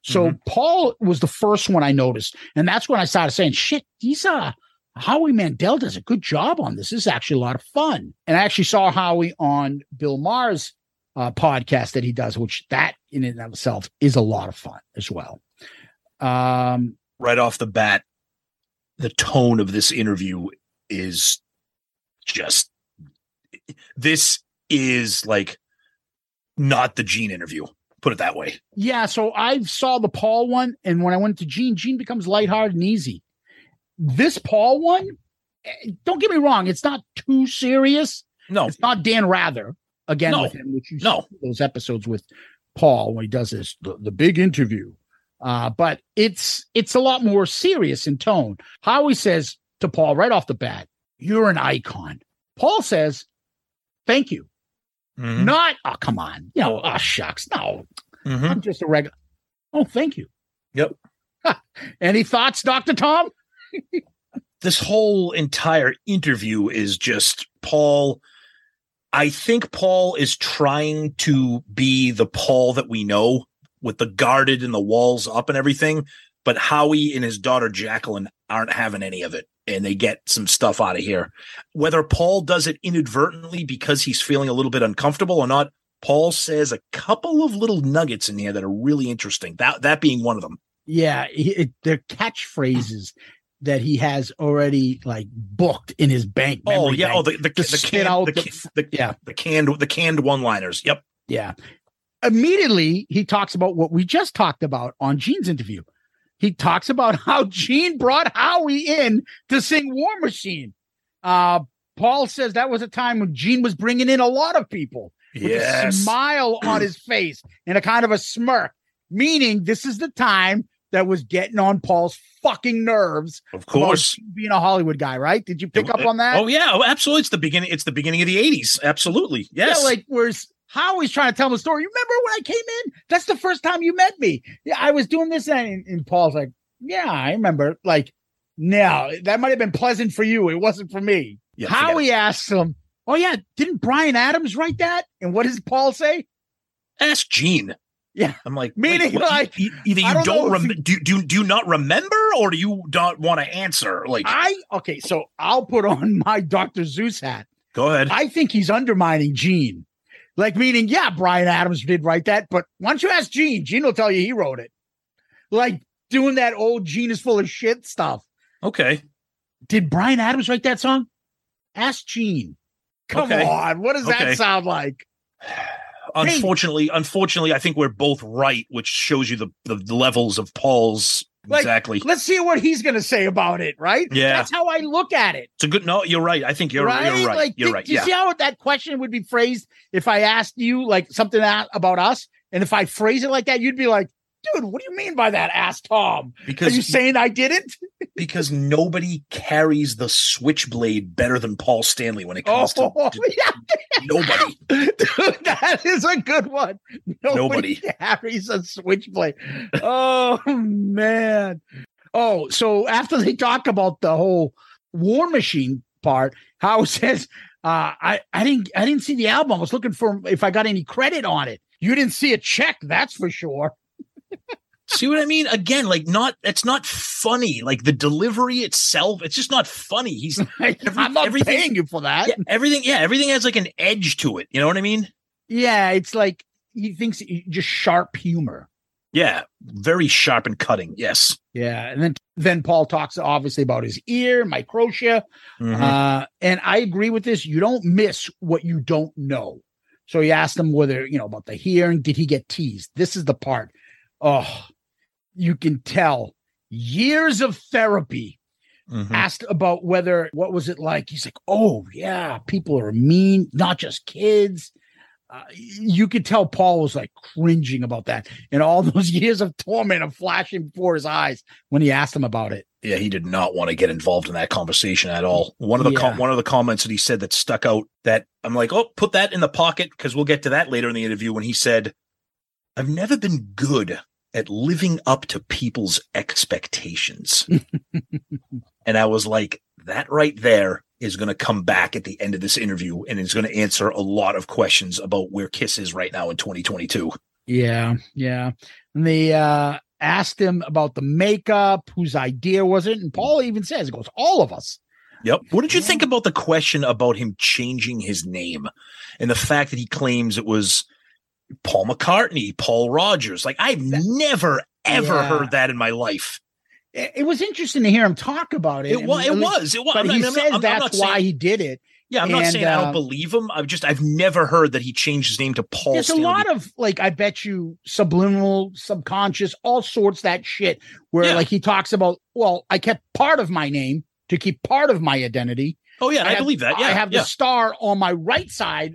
So Paul was the first one I noticed, and that's when I started saying, "Shit, these uh Howie Mandel does a good job on this. This is actually a lot of fun." And I actually saw Howie on Bill Maher's uh, podcast that he does, which that in and of itself is a lot of fun as well. Um, right off the bat the tone of this interview is just this is like not the gene interview put it that way yeah, so I saw the Paul one, and when I went to Gene, Gene becomes lighthearted and easy. This Paul one, eh, don't get me wrong, it's not too serious. no It's not Dan Rather again No. with him, which you No. those episodes with Paul when he does this the, the big interview. Uh, but it's it's a lot more serious in tone. Howie says to Paul right off the bat, "You're an icon." Paul says, "Thank you." Mhm. Not, oh come on, you know, oh shucks, no, Mhm. I'm just a regular. Oh, thank you. Yep. Any thoughts, Doctor Tom? this whole entire interview is just Paul. I think Paul is trying to be the Paul that we know with the guarded and the walls up and everything. But Howie and his daughter Jackelyn aren't having any of it. And they get some stuff out of here. Whether Paul does it inadvertently because he's feeling a little bit uncomfortable or not, Paul says a couple of little nuggets in here that are really interesting. That that being one of them. Yeah, it, they're catchphrases that he has already like booked in his bank. Oh yeah. Oh, bank Oh, the the, the, spit can, out the, the- the, yeah. the canned the canned one liners. Yep. Yeah. Immediately, he talks about what we just talked about on Gene's interview. He talks about how Gene brought Howie in to sing War Machine. Uh, Paul says that was a time when Gene was bringing in a lot of people with a smile on his face and a kind of a smirk, meaning this is the time that was getting on Paul's fucking nerves. Of course. being a Hollywood guy, right? Did you pick up on that? Oh yeah, oh, absolutely. It's the beginning. It's the beginning of the '80s. Absolutely. Yes. Yeah, like where's Howie's trying to tell him the story. You remember when I came in? That's the first time you met me. Yeah, I was doing this, and, and Paul's like, "Yeah, I remember." Like, no, that might have been pleasant for you. It wasn't for me. Yeah, Howie asks him, "Oh yeah, didn't Bryan Adams write that?" And what does Paul say? Ask Gene. Yeah. I'm like, Meaning, what, like, e- either I you don't don't, rem- he- do, do do you not remember, or do you not want to answer? Like, I okay, so I'll put on my Dr. Zeus hat. go ahead. I think he's undermining Gene. Like meaning, yeah, Bryan Adams did write that, but why don't you ask Gene? Gene will tell you he wrote it. Like doing that old Gene is full of shit stuff. okay. Did Bryan Adams write that song? Ask Gene. Come Okay. on. What does Okay. that sound like? Hey. unfortunately, unfortunately, I think we're both right, which shows you the the, the levels of Paul's Like, exactly. Let's see what he's going to say about it, right? Yeah. That's how I look at it. It's a good. No, you're right. I think you're right? you're right. Like, you're do- right. do you Yeah. see how that question would be phrased if I asked you like something that, about us? And if I phrase it like that, you'd be like, dude, what do you mean by that? Ask Tom. Are Because you saying I didn't? because nobody carries the switchblade better than Paul Stanley when it comes Oh, to yeah. nobody. Dude, that is a good one. Nobody, Nobody. carries a switchblade. Oh man. Oh, so after they talk about the whole War Machine part, Howe says, uh, "I I didn't I didn't see the album. I was looking for if I got any credit on it. You didn't see a check, that's for sure." See what I mean? Again, like not it's not funny. Like the delivery itself, it's just not funny. He's I'm not everything- paying you for that. yeah, everything. Yeah, everything has like an edge to it. You know what I mean? Yeah, it's like he thinks just sharp humor. Yeah, very sharp and cutting. Yes. Yeah, and then then Paul talks obviously about his ear, microtia, Mhm. uh, and I agree with this. You don't miss what you don't know. So he asked him whether you know about the hearing. Did he get teased? This is the part. Oh, you can tell years of therapy. Mhm. Asked about whether what was it like. He's like, oh yeah, people are mean, not just kids. Uh, you could tell Paul was like cringing about that, and all those years of torment are flashing before his eyes when he asked him about it. Yeah, he did not want to get involved in that conversation at all. One of the com- one of the comments that he said that stuck out that I'm like, oh, put that in the pocket because we'll get to that later in the interview when he said, "I've never been good at living up to people's expectations," and I was like, that right there is going to come back at the end of this interview and is going to answer a lot of questions about where Kiss is right now in 2022. Yeah, yeah. And they uh asked him about the makeup, whose idea was it? And Paul even says, "It goes all of us." Yep. What did you think about the question about him changing his name and the fact that he claims it was Paul McCartney, Paul Rodgers? Like I've never ever Yeah. heard that in my life. It, it was interesting to hear him talk about it. It I it mean, was. It was. But I'm he I'm not- says I'm- I'm that's not why saying- he did it. Yeah, I'm not And, saying I don't um, believe him. I've just I've never heard that he changed his name to Paul. There's Stanley. a lot of like, I bet you subliminal, subconscious, all sorts that shit. Where Yeah. like he talks about, well, I kept part of my name to keep part of my identity. Oh yeah, I, have- believe that. Yeah, I have yeah. the star on my right side,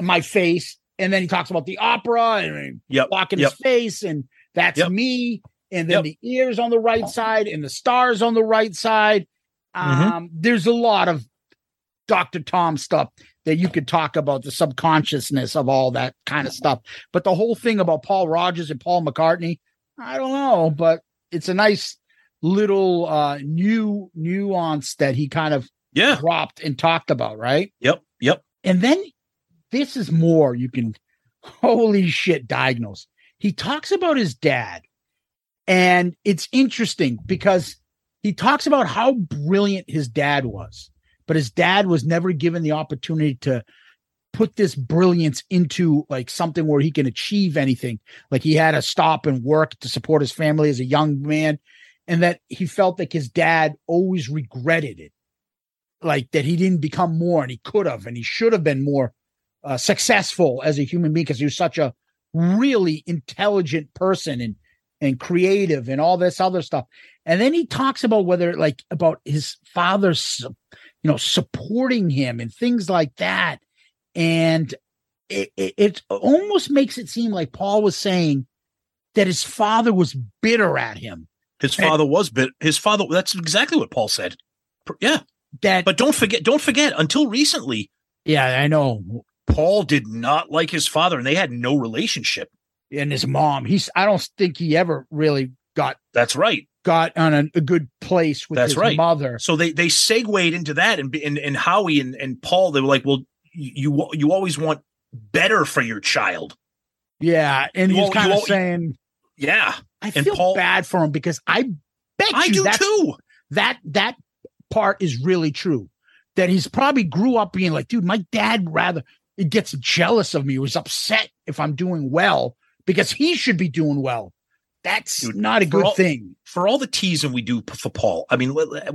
my face, and then he talks about the opera and Yep, blocking yep. his face, and that's Yep. me. And then the ears on the right side, and the stars on the right side. Mhm. Um, there's a lot of Dr. Tom stuff that you could talk about the subconsciousness of all that kind of stuff. But the whole thing about Paul Rodgers and Paul McCartney, I don't know, but it's a nice little uh new nuance that he kind of yeah. dropped and talked about, right? Yep. Yep. And then this is more you can holy shit diagnose. He talks about his dad. And it's interesting because he talks about how brilliant his dad was, but his dad was never given the opportunity to put this brilliance into like something where he can achieve anything. Like he had to stop and work to support his family as a young man, and that he felt like his dad always regretted it like that he didn't become more and he could have and he should have been more uh, successful as a human being because he was such a really intelligent person and and creative and all this other stuff and then he talks about whether like about his father's you know supporting him and things like that and it, it, it almost makes it seem like paul was saying that his father was bitter at him His And- father was bit. His father. That's exactly what Paul said. Yeah. that But don't forget. Don't forget. Until recently, yeah i know Paul did not like his father, and they had no relationship. and his mom. He's I don't think he ever really got That's right. got on a, a good place with That's his right. mother. So they they segued into that, and and, and Howie and, and Paul they were like, well, you you always want better for your child. Yeah, and You he's al- you kind of saying, Yeah, I and feel Paul- bad for him because I bet I you do too. that that part is really true. That he's probably grew up being like, dude, my dad rather it gets jealous of me. He was upset if I'm doing well because he should be doing well. That's Dude, not a good all- thing. For all the teasing we do for Paul, I mean, let, let-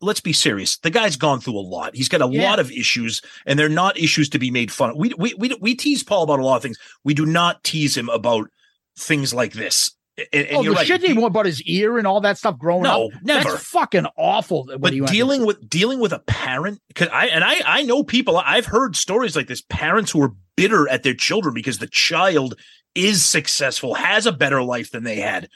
let's be serious. The guy's gone through a lot. He's got a Yeah. lot of issues, and they're not issues to be made fun of. We we we we tease Paul about a lot of things. We do not tease him about things like this. And, and oh, you're the right. shit he about his ear and all that stuff growing No, up. never. That's fucking awful. what but dealing with dealing with a parent because I and I I know people I've heard stories like this parents who are bitter at their children because the child is successful has a better life than they had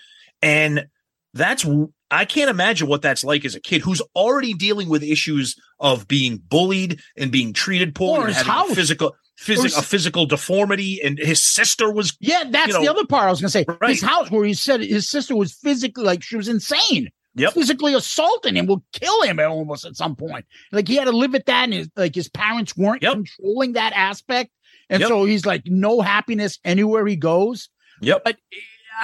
and that's I can't imagine what that's like as a kid who's already dealing with issues of being bullied and being treated poorly Or and having house. physical Or physic, a physical deformity and his sister was Yeah, that's you know, the other part I was gonna say. Right. His house where he said his sister was physically like she was insane. Yep. Physically assaulting him, will kill him almost at some point. Like he had to live with that, and his like his parents weren't Yep. controlling that aspect, and Yep. so he's like no happiness anywhere he goes. Yep. But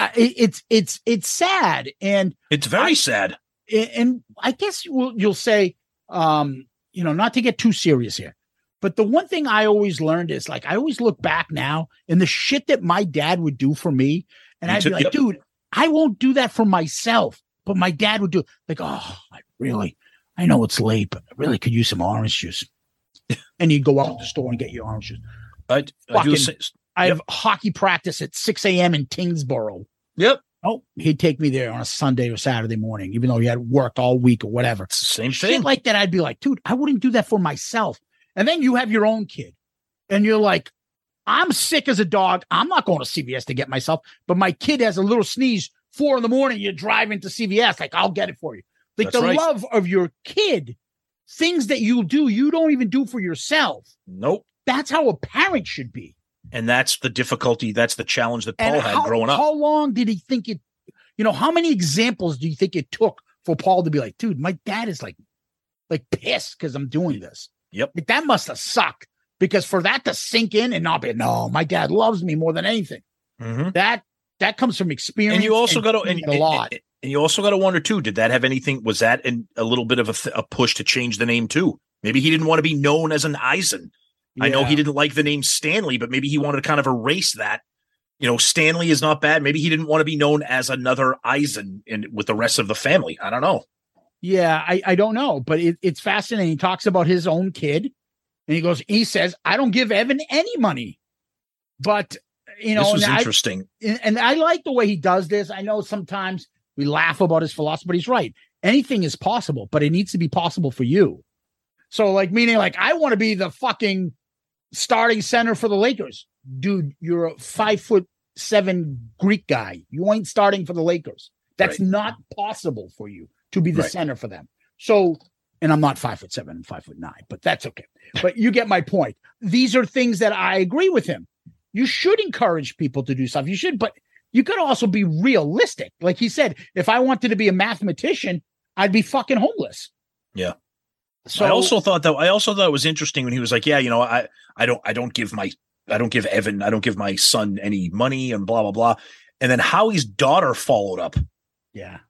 uh, it, it's it's it's sad, and it's very I- sad. and I guess you'll, you'll say, um, you know, not to get too serious here, but the one thing I always learned is like I always look back now and the shit that my dad would do for me, and I'd be like, dude, I won't do that for myself, but my dad would do it. like, oh, I really, I know it's late, but I really could use some orange juice. and you'd go out to the store and get your orange juice. I, I Fucking- the I have hockey practice at 6 a.m. in Kingsborough. Yep. Oh, he'd take me there on a Sunday or Saturday morning, even though he had worked all week or whatever. Same Shit thing. like that, I'd be like, dude, I wouldn't do that for myself. And then you have your own kid, and you're like, I'm sick as a dog. I'm not going to CVS to get myself, but my kid has a little sneeze four in the morning. You're driving to CVS, like, I'll get it for you. Like That's the right. love of your kid, things that you do, you don't even do for yourself. Nope. That's how a parent should be. And that's the difficulty. That's the challenge that Paul And had how, growing up. how long did he think it? You know, how many examples do you think it took for Paul to be like, dude, my dad is like, like pissed because I'm doing this. Yep. Like, that must have sucked because for that to sink in and not be, no, my dad loves me more than anything. Mhm. That that comes from experience. and you also got to and, a lot. and, and you also got to wonder too did that have anything was that an, a little bit of a, th- a push to change the name too maybe he didn't want to be known as an eisen i know he didn't like the name stanley but maybe he wanted to kind of erase that you know stanley is not bad maybe he didn't want to be known as another eisen in with the rest of the family i don't know Yeah, I, I don't know, but it, it's fascinating. He talks about his own kid, and he goes, he says, I don't give Evan any money, but you know, this was and interesting and, and I like the way he does this. I know sometimes we laugh about his philosophy, but he's right. Anything is possible, but it needs to be possible for you. So, like, meaning, like, I want to be the fucking starting center for the Lakers. Dude, you're a five foot seven Greek guy. You ain't starting for the Lakers. That's Right. not possible for you to be the Right. center for them. So, and I'm not five foot seven, I'm five foot nine, but that's okay. But you get my point. These are things that I agree with him. You should encourage people to do stuff. You should, but you could also be realistic. Like he said, if I wanted to be a mathematician, I'd be fucking homeless. Yeah. So I also thought that I also thought it was interesting when he was like, "Yeah, you know, I I don't I don't give my I don't give Evan I don't give my son any money and blah blah blah," and then Howie's daughter followed up, yeah.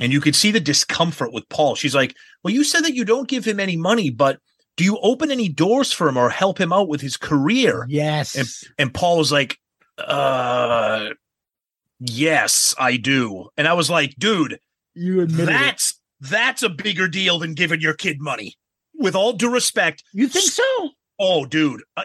And you could see the discomfort with Paul. She's like, "Well, you said that you don't give him any money, but do you open any doors for him or help him out with his career?" Yes. And Paul was like, "Uh, yes, I do," and I was like, "Dude." you admit That's that's a bigger deal than giving your kid money. With all due respect, You think so? oh, dude, I,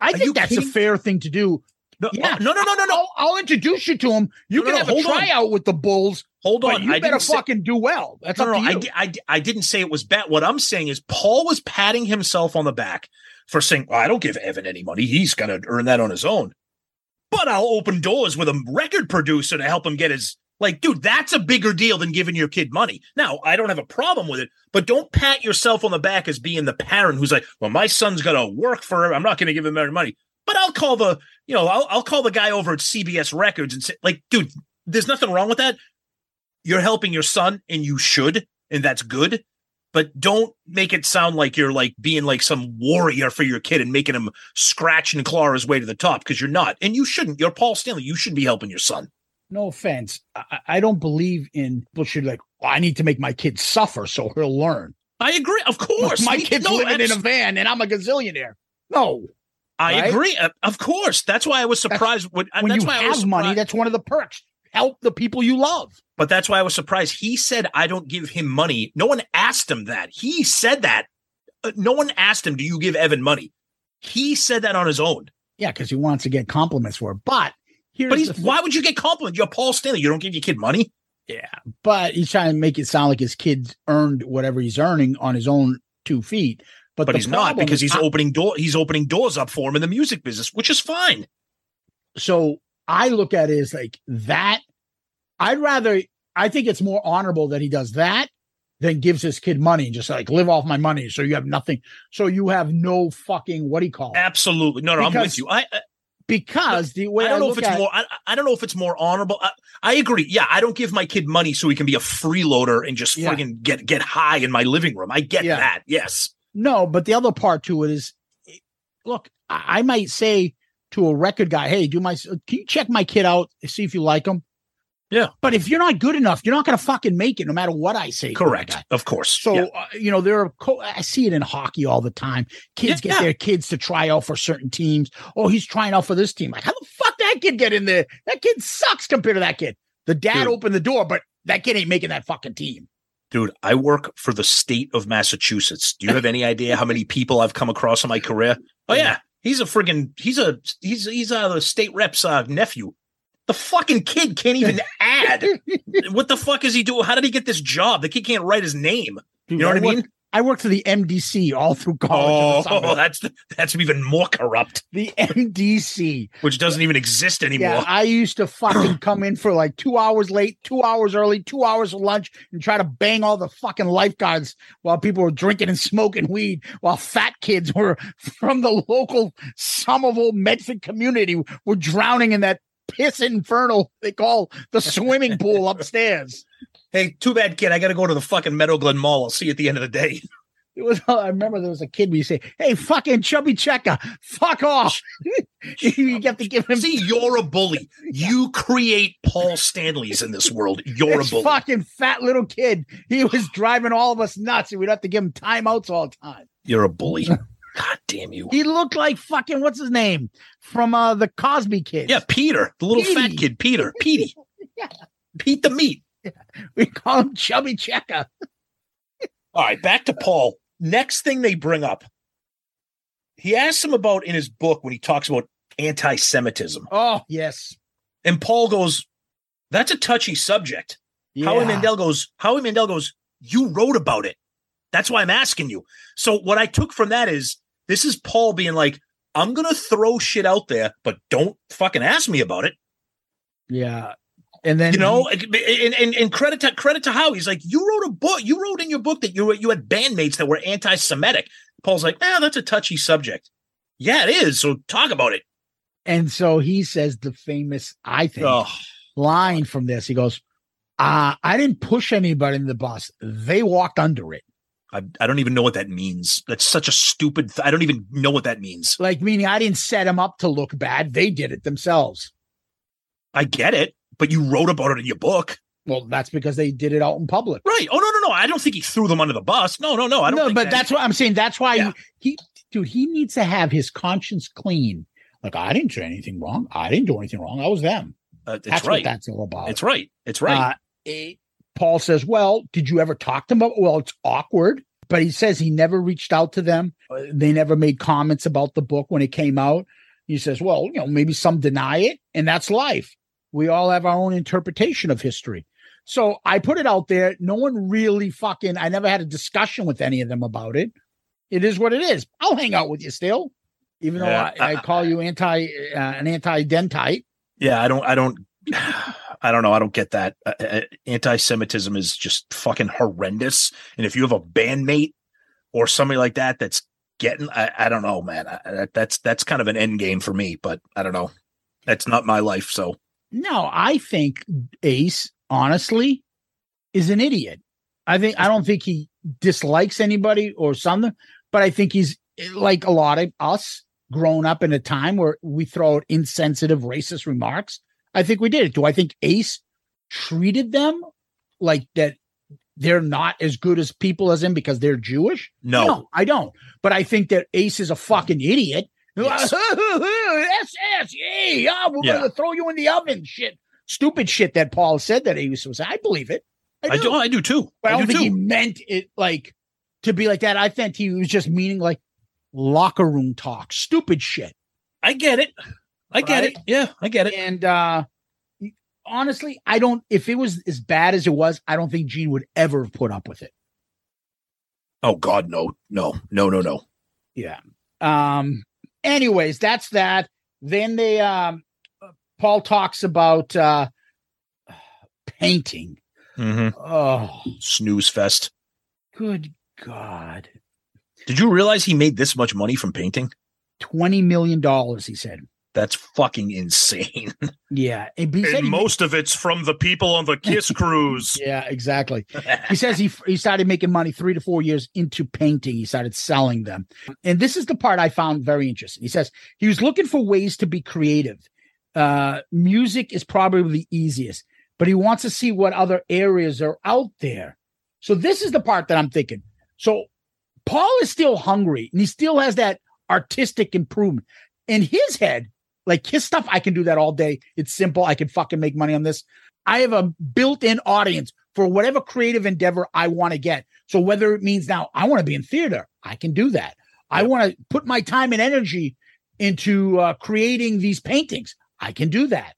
I think that's a fair thing to do. no, Yeah. no, no, no, no, no. I'll, I'll introduce you to him. You No, can no, have a on. tryout with the Bulls, Hold but on, you I better didn't say, fucking do well. That's no, up no, to I, I, I didn't say it was bad. What I'm saying is Paul was patting himself on the back for saying, well, "I don't give Evan any money. He's gonna earn that on his own." But I'll open doors with a record producer to help him get his like, dude. That's a bigger deal than giving your kid money. Now, I don't have a problem with it, but don't pat yourself on the back as being the parent who's like, "Well, my son's gonna work for him. I'm not gonna give him any money." But I'll call the, you know, I'll, I'll call the guy over at CBS Records and say, like, dude, there's nothing wrong with that. You're helping your son, and you should, and that's good. But don't make it sound like you're like being like some warrior for your kid and making him scratch and claw his way to the top because you're not, and you shouldn't. You're Paul Stanley. You should be helping your son. no offense. I, I- don't believe in should like, "Well, I need to make my kid suffer so he'll learn. I agree, of course. my kid's no, living in a van and I'm a gazillionaire. No. I right? agree, of course. That's why I was surprised when. when that's you why I was have money, that's one of the perks. Help the people you love. But that's why I was surprised. He said, I don't give him money. No one asked him that. He said that. Uh, no one asked him, Do you give Evan money? He said that on his own. Yeah, because he wants to get compliments for it. But here's But he's why would you get compliments? You're Paul Stanley. You don't give your kid money. Yeah, but he's trying to make it sound like his kid earned whatever he's earning on his own two feet. But, But he's not because he's I- opening door. He's opening doors up for him in the music business, which is fine. so I look at it as like that. I'd rather. I think it's more honorable that he does that than gives his kid money and just like live off my money. So you have nothing. So you have no fucking what do you call it? Absolutely. No, no, I'm with you. I, I Because the way I don't know if it's at- more. I, I don't know if it's more honorable. I, I agree. Yeah, I don't give my kid money so he can be a freeloader and just Yeah. friggin' get get high in my living room. I get Yeah. that. Yes. No, but the other part to it is, look, I, I might say to a record guy, "Hey, do my can you check my kid out, see if you like him?" Yeah. But if you're not good enough, you're not going to fucking make it, no matter what I say. Correct. Of course. So Yeah. uh, you know there are co- I see it in hockey all the time. Kids Yeah. get their kids to try out for certain teams. Oh, he's trying out for this team. Like how the fuck that kid get in there? That kid sucks compared to that kid. The dad Dude. opened the door, but that kid ain't making that fucking team. Dude, I work for the state of Massachusetts. Do you have any idea how many people I've come across in my career? Oh yeah, he's a friggin' he's a he's he's uh, the state rep's uh, nephew. The fucking kid can't even add. what the fuck is he doing? How did he get this job? The kid can't write his name. You know what I work- mean? I worked for the MDC all through college. Oh, that's that's even more corrupt, the MDC. which doesn't even exist anymore. Yeah, I used to fucking come in for like two hours late, two hours early, two hours of lunch, and try to bang all the fucking lifeguards while people were drinking and smoking weed, while fat kids were from the local Somerville Medford community were drowning in that piss infernal they call the swimming pool upstairs. Hey, too bad, kid. I got to go to the fucking Meadow Glen Mall. I'll see you at the end of the day. It was. I remember there was a kid we say, "Hey, fucking chubby checker, fuck off." you have to give him. See, you're a bully. You create Paul Stanleys in this world. You're this a bully. fucking fat little kid. He was driving all of us nuts, and we'd have to give him timeouts all the time. You're a bully. God damn you. He looked like fucking what's his name from uh the Cosby Kids. Yeah, Peter, the little fat kid, Peter, Petey, Yeah. Pete the meat. we call him Chubby Checker. All right, back to Paul. Next thing they bring up, he asks him about in his book when he talks about anti-Semitism, Oh yes, and Paul goes, "That's a touchy subject." yeah. Howie Mandel goes, Howie Mandel goes, You wrote about it. That's why I'm asking you. So what I took from that is this is Paul being like, I'm gonna throw shit out there, but don't fucking ask me about it. yeah. And then You know, and, and, and credit to credit to Howie. He's like, you wrote a book. You wrote in your book that you were- you had bandmates that were anti-Semitic. Paul's like, ah, that's a touchy subject. Yeah, it is. So talk about it. and so he says the famous, I think, Oh, line from this. He goes, uh, I didn't push anybody in the bus. They walked under it. I, I don't even know what that means. That's such a stupid. Th- I don't even know what that means. Like meaning I didn't set them up to look bad. They did it themselves. I get it, but you wrote about it in your book. Well, that's because they did it out in public. Right. Oh no, no, no. I don't think he threw them under the bus. No, no, no. I don't no, but that- that's what I'm saying. That's why Yeah. he, he, dude, he needs to have his conscience clean. Like I didn't do anything wrong. I didn't do anything wrong. I was them. uh, That's right. what that's all about. It's right. It's right. Uh, eh, Paul says, "Well, did you ever talk to them about? Well, it's awkward." But he says he never reached out to them. Uh, They never made comments about the book when it came out. He says, "Well, you know, maybe some deny it, and that's life. We all have our own interpretation of history." So I put it out there. No one really fucking. I never had a discussion with any of them about it. It is what it is. I'll hang out with you still, even Yeah, though I, I call you anti uh, an anti-dentite. yeah, I don't. I don't. I don't know. I don't get that. Uh, uh, anti-Semitism is just fucking horrendous. And if you have a bandmate or somebody like that that's getting, I, I don't know, man. I, that, that's that's kind of an end game for me. But I don't know. That's not my life. So No, I think Ace, honestly, is an idiot. I think I don't think he dislikes anybody or something, but I think he's like a lot of us grown up in a time where we throw out insensitive, racist remarks. I think we did it. Do I think Ace treated them like that they're not as good as people as him because they're Jewish? no, I don't. But I think that Ace is a fucking idiot. Yes. SS, yeah, we're Yeah. gonna throw you in the oven, shit. stupid shit that Paul said that he was supposed to say. I believe it. I do. I do too. But I, I don't do think he meant it like to be like that. I think he was just meaning like locker room talk, stupid shit. I get it. I get Right? it. Yeah, I get it. And uh honestly, I don't if it was as bad as it was, I don't think Gene would ever have put up with it. Oh God, no, no, no, no, no. Yeah. Um anyways, that's that. Then they um Paul talks about uh painting. Mm-hmm. Oh, Snooze fest. good God. Did you realize he made this much money from painting? $20 million, he said. That's fucking insane. Yeah. And he said And he- most of it's from the people on the Kiss cruise. Yeah, exactly. he says he he started making money three to four years into painting. He started selling them, and this is the part I found very interesting. He says he was looking for ways to be creative. Uh, music is probably the easiest, but he wants to see what other areas are out there. So this is the part that I'm thinking. So Paul is still hungry, and he still has that artistic improvement in his head. Like his stuff, I can do that all day. It's simple. I can fucking make money on this. I have a built-in audience for whatever creative endeavor I want to get. So whether it means now I want to be in theater, I can do that. I want to put my time and energy into uh, creating these paintings. I can do that.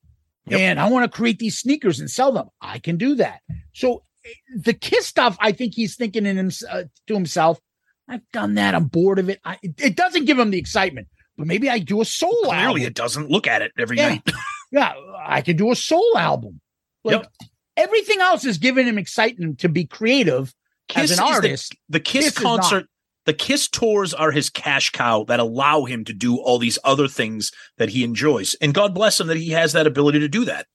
And I want to create these sneakers and sell them. I can do that. So eh, the Kiss stuff, I think he's thinking in him, uh, to himself, I've done that. I'm bored of it. I, it- it doesn't give him the excitement, but maybe I do a soul Clearly, album. it doesn't look at it every Yeah. night. Yeah, I could do a soul album. Like everything else is giving him excitement to be creative Kiss as an artist. The, Kiss, Kiss concert, the Kiss tours are his cash cow that allow him to do all these other things that he enjoys. And God bless him that he has that ability to do that.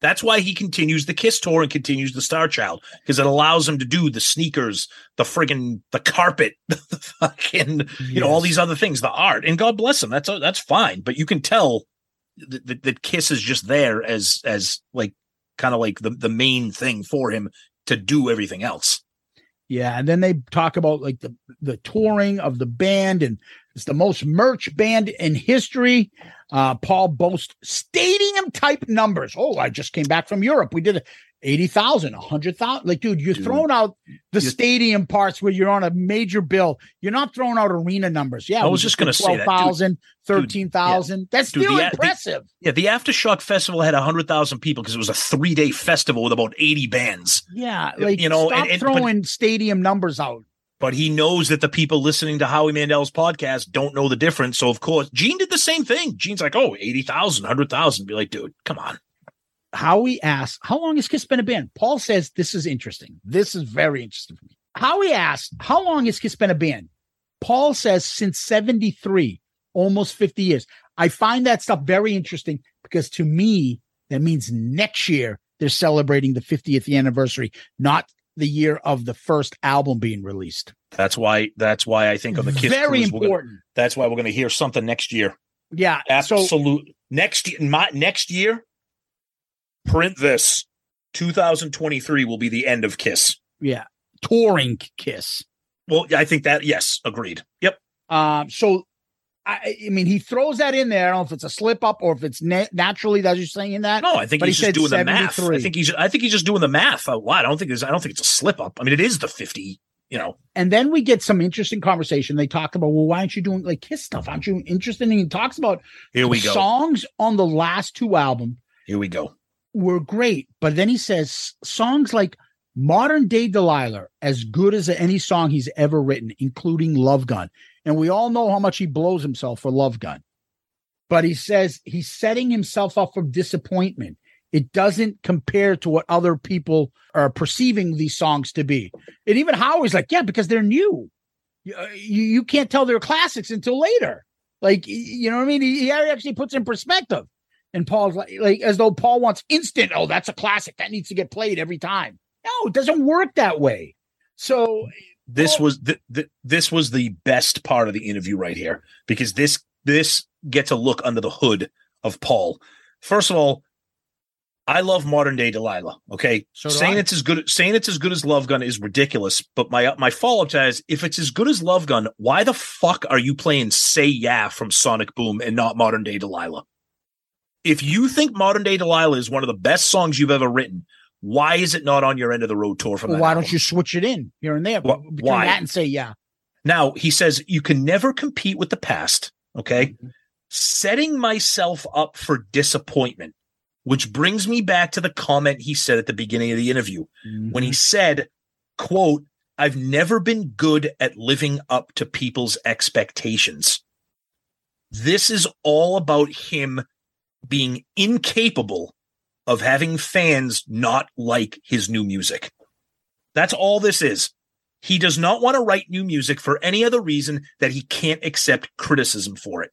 That's why he continues the Kiss tour and continues the Star Child because it allows him to do the sneakers, the friggin' the carpet, the fucking you know all these other things, the art. And God bless him. That's that's fine. But you can tell that, that, that Kiss is just there as as like kind of like the the main thing for him to do everything else. Yeah, and then they talk about like the the touring of the band, and it's the most merch band in history. Uh, Paul boasts stadium type numbers. Oh, I just came back from Europe. We did a 80,000, 100,000. Like, dude, you're Dude. throwing out the stadium parts where you're on a major bill. You're not throwing out arena numbers. Yeah, I was just gonna say that, dude. 12,000, 13,000. That's Dude, still the- the- impressive. Yeah, the Aftershock Festival had hundred thousand people because it was a three day festival with about eighty bands. yeah, like, you know, stop and- and- but- throwing stadium numbers out. But he knows that the people listening to Howie Mandel's podcast don't know the difference. So of course, Gene did the same thing. Gene's like, "Oh, 80,000, 100,000. Be like, dude, come on. Howie asks, How long has Kiss been a band? Paul says, This is interesting. This is very interesting for me. Howie asks, How long has Kiss been a band? Paul says, Since 73, almost 50 years. I find that stuff very interesting because to me, that means next year they're celebrating the 50th anniversary, not the year of the first album being released. That's why. That's why I think on the Kiss very Cruise, we're gonna- important. that's why we're going to hear something next year. Yeah. So Absolute next year. My next year. Print this. 2023 will be the end of Kiss. yeah, touring Kiss. Well, I think that yes, agreed. Yep. Um, so I, I mean, he throws that in there. I don't know if it's a slip up or if it's na- naturally that you're saying that. No, I think he's he just doing the math. I think he's. I think he's just doing the math. Why? I don't think there's. I don't think it's a slip up. I mean, it is the 50. You know. And then we get some interesting conversation. They talk about, well, why aren't you doing like Kiss stuff? Aren't you interested? And he talks about Here we go. songs on the last two albums Here we go. Were great, but then he says songs like Modern Day Delilah, as good as any song he's ever written, including Love Gun. And we all know how much he blows himself for Love Gun. But he says he's setting himself up for disappointment. It doesn't compare to what other people are perceiving these songs to be. And even Howard's like, yeah, because they're new. Uh, you, you can't tell they're classics until later. Like, you know what I mean? He, he actually puts in perspective. And Paul's like, like as though Paul wants instant. Oh, that's a classic. That needs to get played every time. No, it doesn't work that way. So This was the, the this was the best part of the interview right here because this this gets a look under the hood of Paul. First of all, I love modern day Delilah. Okay, So saying I. it's as good saying it's as good as Love Gun is ridiculous. But my my follow up to that is if it's as good as Love Gun, why the fuck are you playing Say Yeah from Sonic Boom and not modern day Delilah? If you think Modern Day Delilah is one of the best songs you've ever written, why is it not on your end of the road tour from Well, why album? don't you switch it in here and there? Between why? that and say, yeah. Now, he says you can never compete with the past. Okay. Mm-hmm. Setting myself up for disappointment, which brings me back to the comment he said at the beginning of the interview Mm-hmm. when he said, quote, I've never been good at living up to people's expectations. This is all about him being incapable of having fans not like his new music. That's all this is. He does not want to write new music for any other reason that he can't accept criticism for it.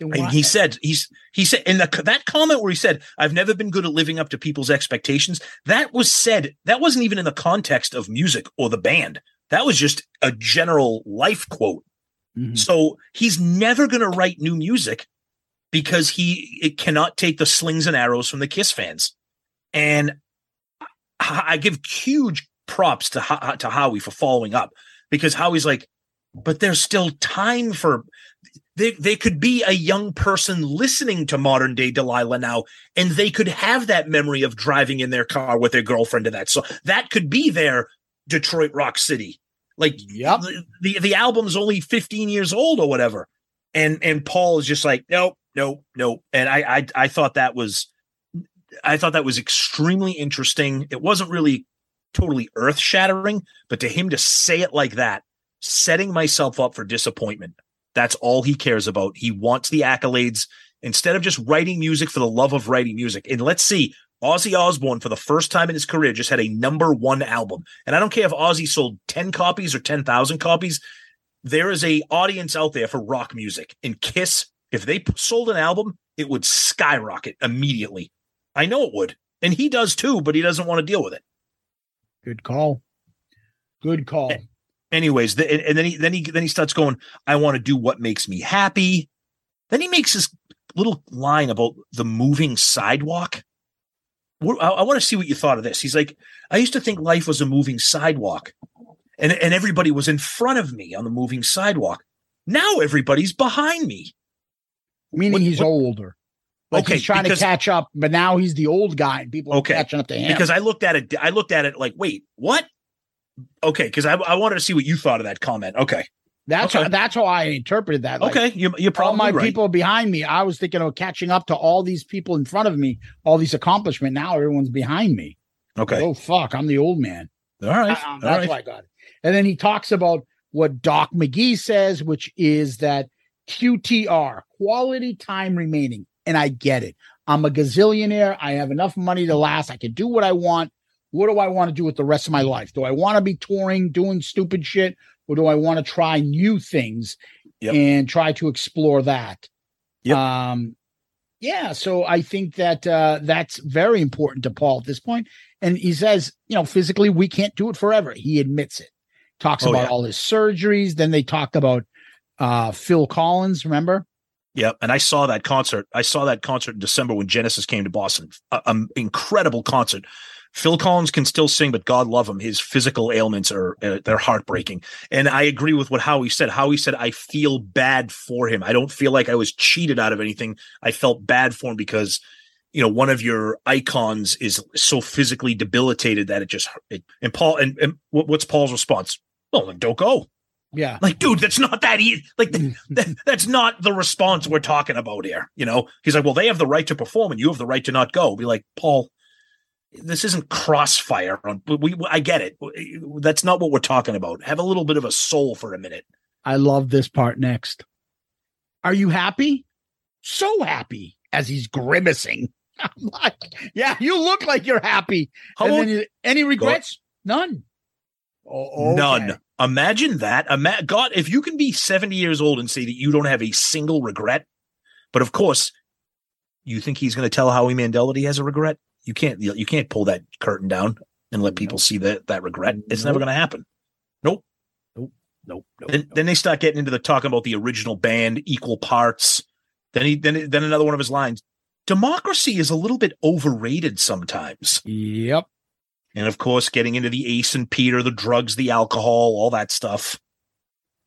And he said, he's he said in the that comment where he said, "I've never been good at living up to people's expectations." That was said. That wasn't even in the context of music or the band. That was just a general life quote. Mhm. So he's never going to write new music because he it cannot take the slings and arrows from the Kiss fans. And I, give huge props to to Howie for following up because Howie's like, but there's still time for they they could be a young person listening to modern day Delilah now, and they could have that memory of driving in their car with their girlfriend to that. So that could be their Detroit Rock City. Like Yep. the, the the album's only 15 years old or whatever. And and Paul is just like, nope, nope, nope. And I I I thought that was I thought that was extremely interesting. It wasn't really totally earth shattering, but to him to say it like that, setting myself up for disappointment. That's all he cares about. He wants the accolades instead of just writing music for the love of writing music. And let's see, Ozzy Osbourne, for the first time in his career, just had a number one album. And I don't care if Ozzy sold 10 copies or 10,000 copies. There is a audience out there for rock music. And Kiss, if they sold an album, it would skyrocket immediately. I know it would. And he does too, but he doesn't want to deal with it. Good call. Good call. anyways the, and, then he then he then he starts going i want to do what makes me happy then he makes this little line about the moving sidewalk i, I want to see what you thought of this he's like i used to think life was a moving sidewalk and and everybody was in front of me on the moving sidewalk now everybody's behind me Meaning what- he's what- older. Like Okay, he's trying because- to catch up, but now he's the old guy and people are Okay, catching up to him. because i looked at it i looked at it like wait what okay because I, I wanted to see what you thought of that comment okay that's okay. how, that's how I interpreted that. Like, okay you, you're all my right. people behind me, I was thinking of catching up to all these people in front of me, all these accomplishments. Now everyone's behind me. okay Oh fuck, I'm the old man. all right Um, all that's right. why I got it. And then he talks about what Doc McGhee says, which is that QTR, quality time remaining. And I get it. I'm a gazillionaire. I have enough money to last. I can do what I want. What do I want to do with the rest of my life? Do I want to be touring, doing stupid shit, or do I want to try new things Yep. and try to explore that? Yep. Um, yeah. So I think that uh, that's very important to Paul at this point. And he says, you know, physically we can't do it forever. He admits it. Talks Oh, about yeah. all his surgeries. Then they talk about uh, Phil Collins. Remember? Yep, and I saw that concert. I saw that concert in December when Genesis came to Boston. An incredible concert. Phil Collins can still sing, but God love him. His physical ailments are uh, they're heartbreaking. And I agree with what Howie said. Howie said I feel bad for him. I don't feel like I was cheated out of anything. I felt bad for him because you know one of your icons is so physically debilitated that it just it, and Paul and, and what's Paul's response? Well, then don't go. Yeah. Like, dude, that's not that easy. Like, mm. th- th- that's not the response we're talking about here. You know, he's like, well, they have the right to perform, and you have the right to not go. Be like, Paul, this isn't crossfire. On we, we, I get it. That's not what we're talking about. Have a little bit of a soul for a minute. I love this part next. Are you happy? So happy as he's grimacing. I'm like, yeah, you look like you're happy. How and old- he- any regrets? None. Oh, okay. None. Imagine that. Ima- God, if you can be 70 years old and say that you don't have a single regret, but of course, you think he's going to tell Howie Mandel that he has a regret? You can't. You can't pull that curtain down and let people see that that regret. It's never going to happen. Nope. Nope. Nope. nope, Then, nope. then they start getting into the talking about the original band, equal parts. Then he then then another one of his lines. Democracy is a little bit overrated sometimes. Yep. And of course, getting into the Ace and Peter, the drugs, the alcohol, all that stuff.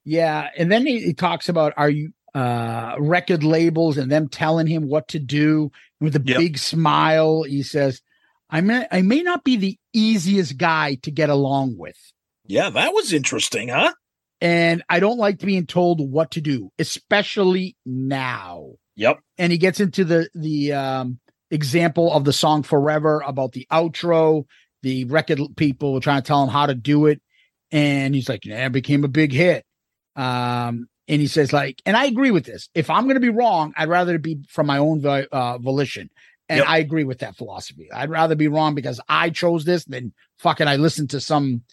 Yeah, and then he, he talks about are you uh, record labels and them telling him what to do with a Yep. big smile. He says, I may, I may not be the easiest guy to get along with. Yeah, that was interesting, huh? And I don't like being told what to do, especially now. Yep. And he gets into the the um, example of the song "Forever" about the outro. The record people were trying to tell him how to do it, and he's like, "Yeah, it became a big hit." Um, and he says, "Like," and I agree with this. If I'm going to be wrong, I'd rather it be from my own uh, volition. And Yep. I agree with that philosophy. I'd rather be wrong because I chose this than fucking I listened to some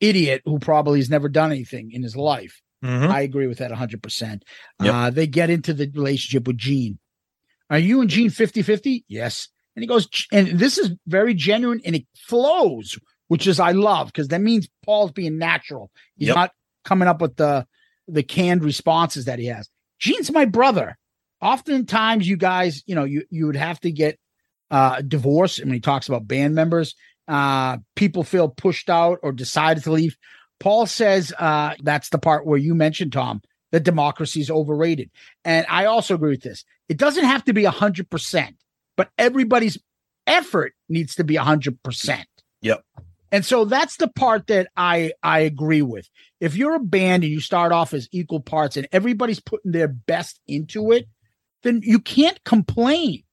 idiot who probably has never done anything in his life. Mhm. I agree with that 100%. Yep. Uh, they get into the relationship with Gene. Are you and Gene 50 50? Yes. And he goes, and this is very genuine and it flows, which is I love because that means Paul's being natural. He's Yep. not coming up with the the canned responses that he has. Gene's my brother. Oftentimes, you guys, you know, you you would have to get uh divorced. And when he talks about band members, uh, people feel pushed out or decided to leave. Paul says uh, that's the part where you mentioned, Tom, that democracy is overrated. And I also agree with this. It doesn't have to be 100%, but everybody's effort needs to be 100%. Yep. And so that's the part that I I agree with. If you're a band and you start off as equal parts and everybody's putting their best into it, then you can't complain.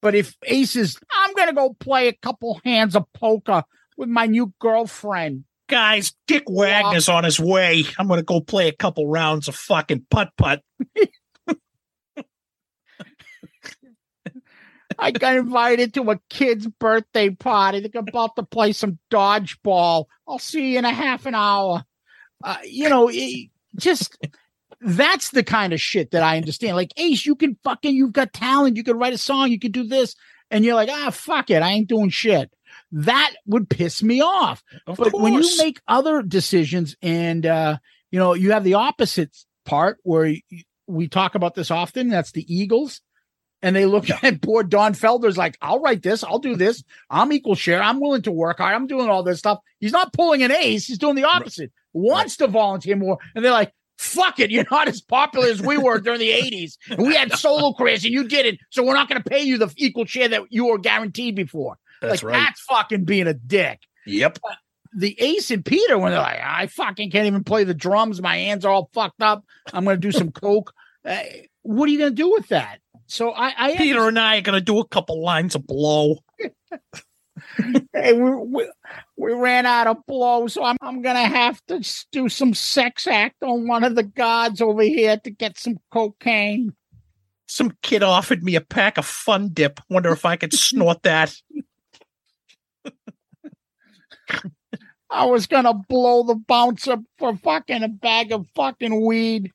But if Ace is, I'm gonna go play a couple hands of poker with my new girlfriend. Guys, Dick Wagner's on his way. I'm going to go play a couple rounds of fucking putt putt. I got invited to a kid's birthday party. They're about to play some dodgeball. I'll see you in a half an hour. Uh, you know, it- just that's the kind of shit that I understand. Like Ace, you can fucking, you've got talent. You can write a song. You can do this, and you're like, ah, fuck it, I ain't doing shit. That would piss me off. Of but when you make other decisions, and uh, you know, you have the opposite part where we talk about this often. That's the Eagles and they look at poor Don Felder's like, I'll write this, I'll do this, I'm equal share, I'm willing to work hard, I'm doing all this stuff. He's not pulling an ace, he's doing the opposite, wants to volunteer more. And they're like, fuck it, you're not as popular as we were during the 80s. And we had solo careers and you did it. So we're not going to pay you the equal share that you were guaranteed before. That's like, right. that's fucking being a dick. Yep. The Ace and Peter, when they're like, I fucking can't even play the drums, my hands are all fucked up. I'm going to do some coke. Uh, what are you going to do with that? So I, I Peter and I are going to do a couple lines of blow. hey, we, we we ran out of blow, so I'm I'm gonna have to do some sex act on one of the gods over here to get some cocaine. Some kid offered me a pack of Fun Dip. Wonder if I could snort that. I was gonna blow the bouncer for fucking a bag of fucking weed.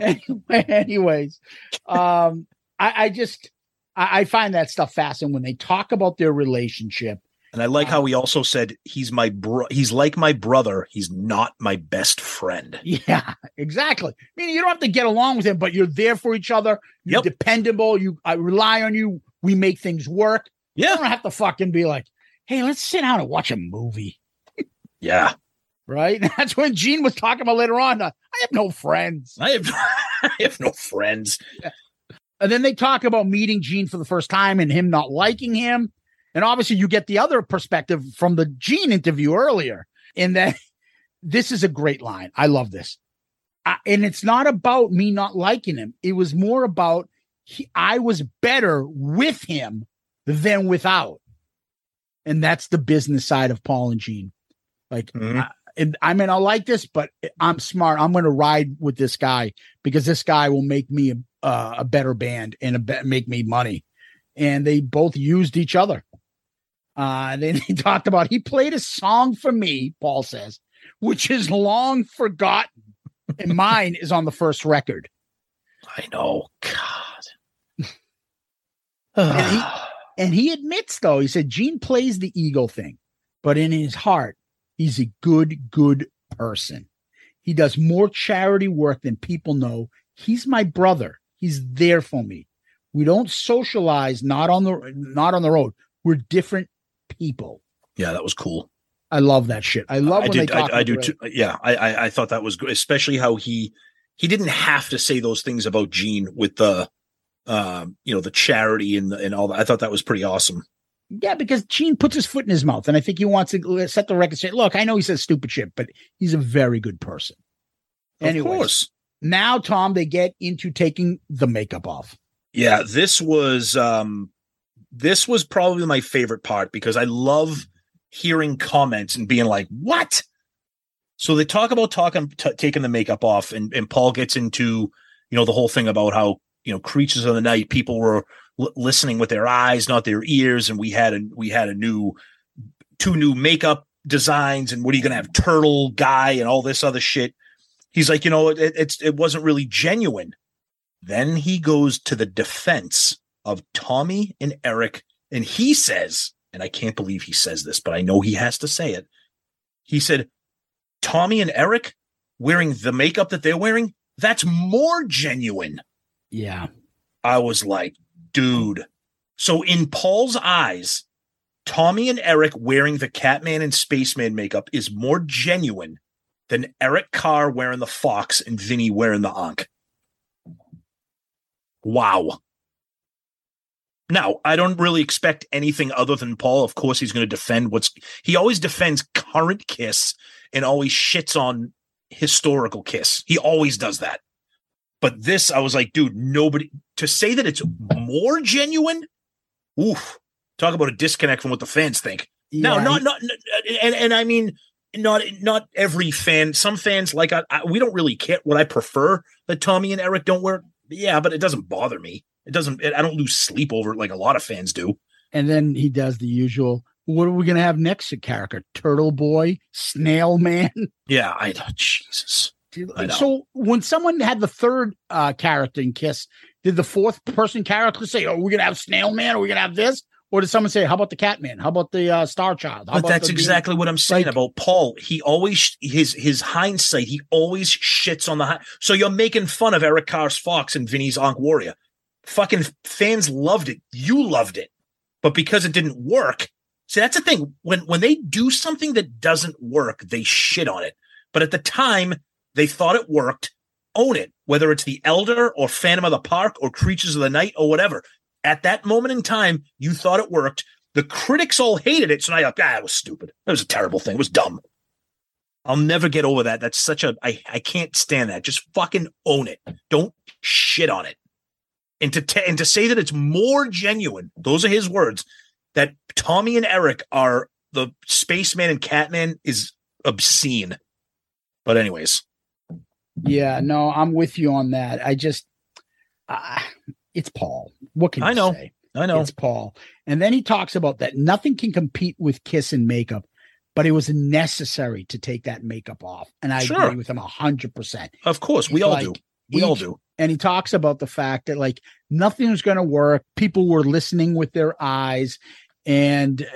Anyway, anyways, um, I, I just I, I find that stuff fascinating when they talk about their relationship. And I like how he also said he's my bro. He's like my brother. He's not my best friend. Yeah, exactly. I mean, you don't have to get along with him, but you're there for each other. You're Yep. dependable. You I rely on you. We make things work. Yeah. You don't have to fucking be like, hey, let's sit down and watch a movie. Yeah. Right. That's when Gene was talking about later on. uh, I have no friends. I have I have no friends. And then they talk about meeting Gene for the first time and him not liking him. And obviously, you get the other perspective from the Gene interview earlier, in that this is a great line. I love this. I, and it's not about me not liking him. It was more about he, I was better with him than without. And that's the business side of Paul and Gene. Like, Mhm. I, and I mean, I like this, but I'm smart. I'm going to ride with this guy because this guy will make me a, uh, a better band and a be- make me money. And they both used each other. Uh, then he talked about he played a song for me, Paul says, which is long forgotten. and mine is on the first record. I know. God. And he, and he admits, though, he said Gene plays the ego thing, but in his heart, he's a good, good person. He does more charity work than people know. He's my brother. He's there for me. We don't socialize not on the not on the road. We're different people. yeah, that was cool. I love that shit. I love I when do. they talk. I, I do too. Yeah, I, I I thought that was good, especially how he he didn't have to say those things about Gene with the um, you know, the charity and and all that. I thought that was pretty awesome. Yeah, because Gene puts his foot in his mouth, and I think he wants to set the record straight. Look, I know he says stupid shit, but he's a very good person. Of Anyways, course. now Tom, they get into taking the makeup off. Yeah, this was um this was probably my favorite part because I love hearing comments and being like, "What?" So they talk about talking t- taking the makeup off and and Paul gets into, you know, the whole thing about how, you know, creatures of the night people were l- listening with their eyes, not their ears and we had a we had a new two new makeup designs and what are you going to have turtle guy and all this other shit. He's like, you know, it, it's it wasn't really genuine. Then he goes to the defense of Tommy and Eric, and he says, and I can't believe he says this, but I know he has to say it. He said, Tommy and Eric wearing the makeup that they're wearing, that's more genuine. Yeah. I was like, dude. So in Paul's eyes, Tommy and Eric wearing the Catman and Spaceman makeup is more genuine than Eric Carr wearing the Fox and Vinnie wearing the Ankh. Wow. Now, I don't really expect anything other than Paul. Of course, he's going to defend what's he always defends current Kiss and always shits on historical Kiss. He always does that. But this, I was like, dude, nobody to say that it's more genuine. Oof. Talk about a disconnect from what the fans think. no, Yeah, not, not, and, and I mean, not, not every fan. Some fans like, I, I, we don't really care what I prefer that Tommy and Eric don't wear. Yeah, but it doesn't bother me. It doesn't, I don't lose sleep over it like a lot of fans do. And then he does the usual. What are we gonna have next? A character, Turtle Boy, Snail Man. Yeah, I. Jesus. I. So when someone had the third uh, character in Kiss, did the fourth person character say, "Oh, we're gonna have Snail Man, or we're gonna have this," or did someone say, "How about the Catman? How about the uh, Star Child?" How but about that's exactly what I'm saying like- about Paul. He always his his hindsight. He always shits on the high. So you're making fun of Eric Carr's Fox and Vinnie's Ankh Warrior. Fucking fans loved it. You loved it, but because it didn't work. See, that's the thing. When when they do something that doesn't work, they shit on it. But at the time, they thought it worked. Own it, whether it's the Elder or Phantom of the Park or Creatures of the Night or whatever. At that moment in time, you thought it worked. The critics all hated it. So now you're like, ah, it was stupid. That was a terrible thing. It was dumb. I'll never get over that. That's such a I I can't stand that. Just fucking own it. Don't shit on it. And to t- and to say that it's more genuine, those are his words, that Tommy and Eric are the spaceman and Catman is obscene. But anyways, Yeah, no, I'm with you on that. I just, uh, it's Paul. What can I you know. say? I know. It's Paul. And then he talks about that nothing can compete with Kiss and makeup, but it was necessary to take that makeup off. And I Sure. agree with him a hundred percent. Of course, we It's all like do. We all do. And he talks about the fact that like nothing was going to work. People were listening with their eyes, and uh,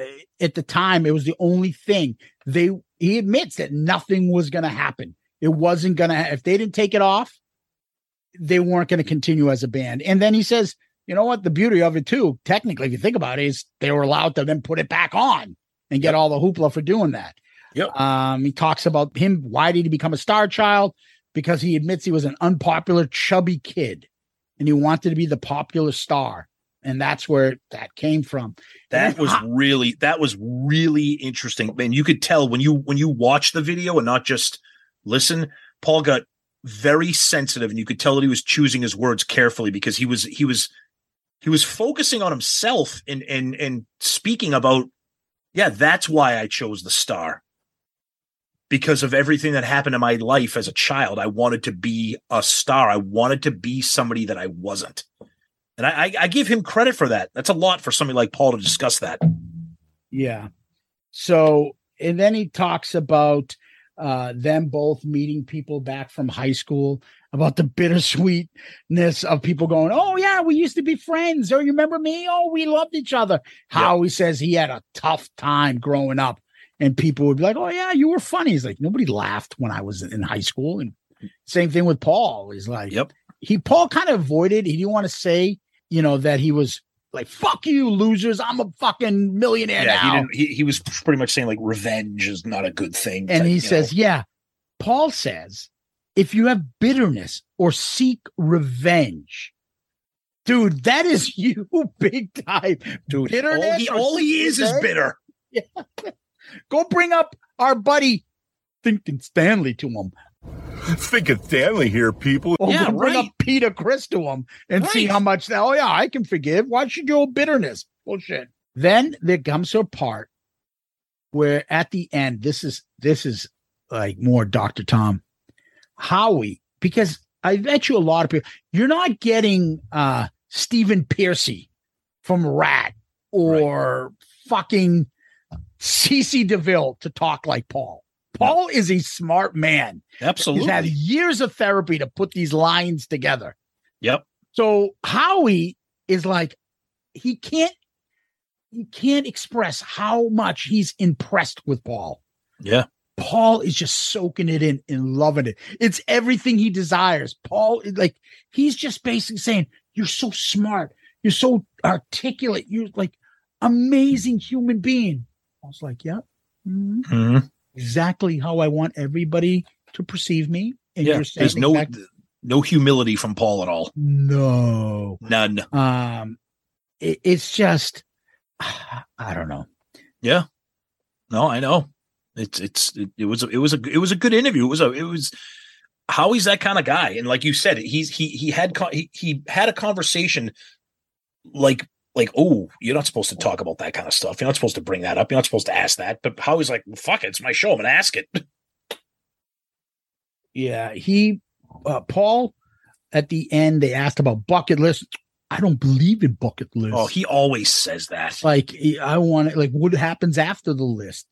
at the time, it was the only thing they. He admits that nothing was going to happen. It wasn't going to. If they didn't take it off, they weren't going to continue as a band. And then he says, you know what? The beauty of it too, technically, if you think about it, is they were allowed to then put it back on and get all the hoopla for doing that. Yep. Um, he talks about him. Why did he become a star child? Because he admits he was an unpopular, chubby kid, and he wanted to be the popular star, and that's where that came from. That was really that was really interesting. Man, you could tell when you when you watch the video and not just listen, Paul got very sensitive and you could tell that he was choosing his words carefully because he was he was he was focusing on himself and and and speaking about yeah, that's why I chose the star. Because of everything that happened in my life as a child, I wanted to be a star. I wanted to be somebody that I wasn't. And I, I, I give him credit for that. That's a lot for somebody like Paul to discuss that. Yeah. So, and then he talks about uh, them both meeting people back from high school, about the bittersweetness of people going, Oh, yeah, we used to be friends. Oh, you remember me? Oh, we loved each other. How he says he had a tough time growing up. And people would be like, Oh, yeah, you were funny. He's like, Nobody laughed when I was in high school. And same thing with Paul. He's like, Yep. He, Paul kind of avoided, he didn't want to say, you know, that he was like, Fuck you, losers. I'm a fucking millionaire yeah, now. he. He, he was pretty much saying like revenge is not a good thing. and he says, know? "Yeah." Paul says if you have bitterness or seek revenge, dude, that is you big time. Dude, bitterness. all he, all he is is bitter. Go bring up our buddy Thinking Stanley to him. Thinking Stanley here, people. Or Yeah, bring right. up Peter Criss to him and see how much that, oh yeah, I can forgive. Why should you hold bitterness? Bullshit. Then there comes to a part where at the end, this is this is like more Dr. Tom. Howie, because I bet you a lot of people, you're not getting uh Stephen Pearcy from Ratt or fucking C.C. DeVille to talk like Paul. Paul is a smart man. Absolutely. He's had years of therapy to put these lines together. Yep. So Howie is like, he can't, he can't express how much he's impressed with Paul. Yeah. Paul is just soaking it in and loving it. It's everything he desires. Paul is like, he's just basically saying, You're so smart. You're so articulate. You're like amazing human being. I was like, Yep. Mhm. Mhm. Exactly how I want everybody to perceive me. And Yeah. There's no no humility from Paul at all. no. None. Um it, it's just I don't know. Yeah. No, I know. It's it's it, it was a, it was a it was a good interview. It was a it was Howie's that kind of guy, and like you said, he's he he had he, he had a conversation like like oh you're not supposed to talk about that kind of stuff. You're not supposed to bring that up. You're not supposed to ask that. But Howie's like fuck it, it's my show. I'm gonna ask it. Yeah, he uh, Paul at the end they asked about bucket list. I don't believe in bucket list. Oh, he always says that. like I want it like what happens after the list.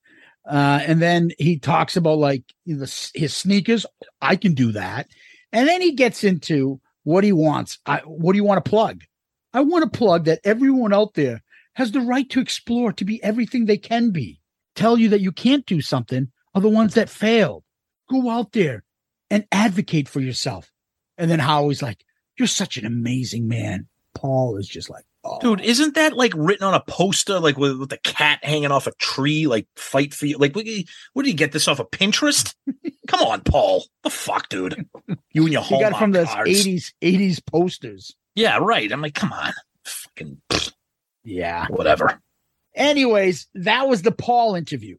Uh and then he talks about like the, his sneakers, I can do that. And then he gets into what he wants. I what do you want to plug? I want to plug that everyone out there has the right to explore to be everything they can be. Tell you that you can't do something are the ones that failed. Go out there and advocate for yourself. And then Howie's like, You're such an amazing man. Paul is just like, oh. Dude, isn't that like written on a poster, like with, with the cat hanging off a tree, like fight for you? Like, what, what did you get this off of Pinterest? Come on, Paul. The fuck, dude. You and your He home got it from those 80s 80s posters. Yeah, right. I'm like, come on, fucking Yeah. whatever. Anyways, that was the Paul interview.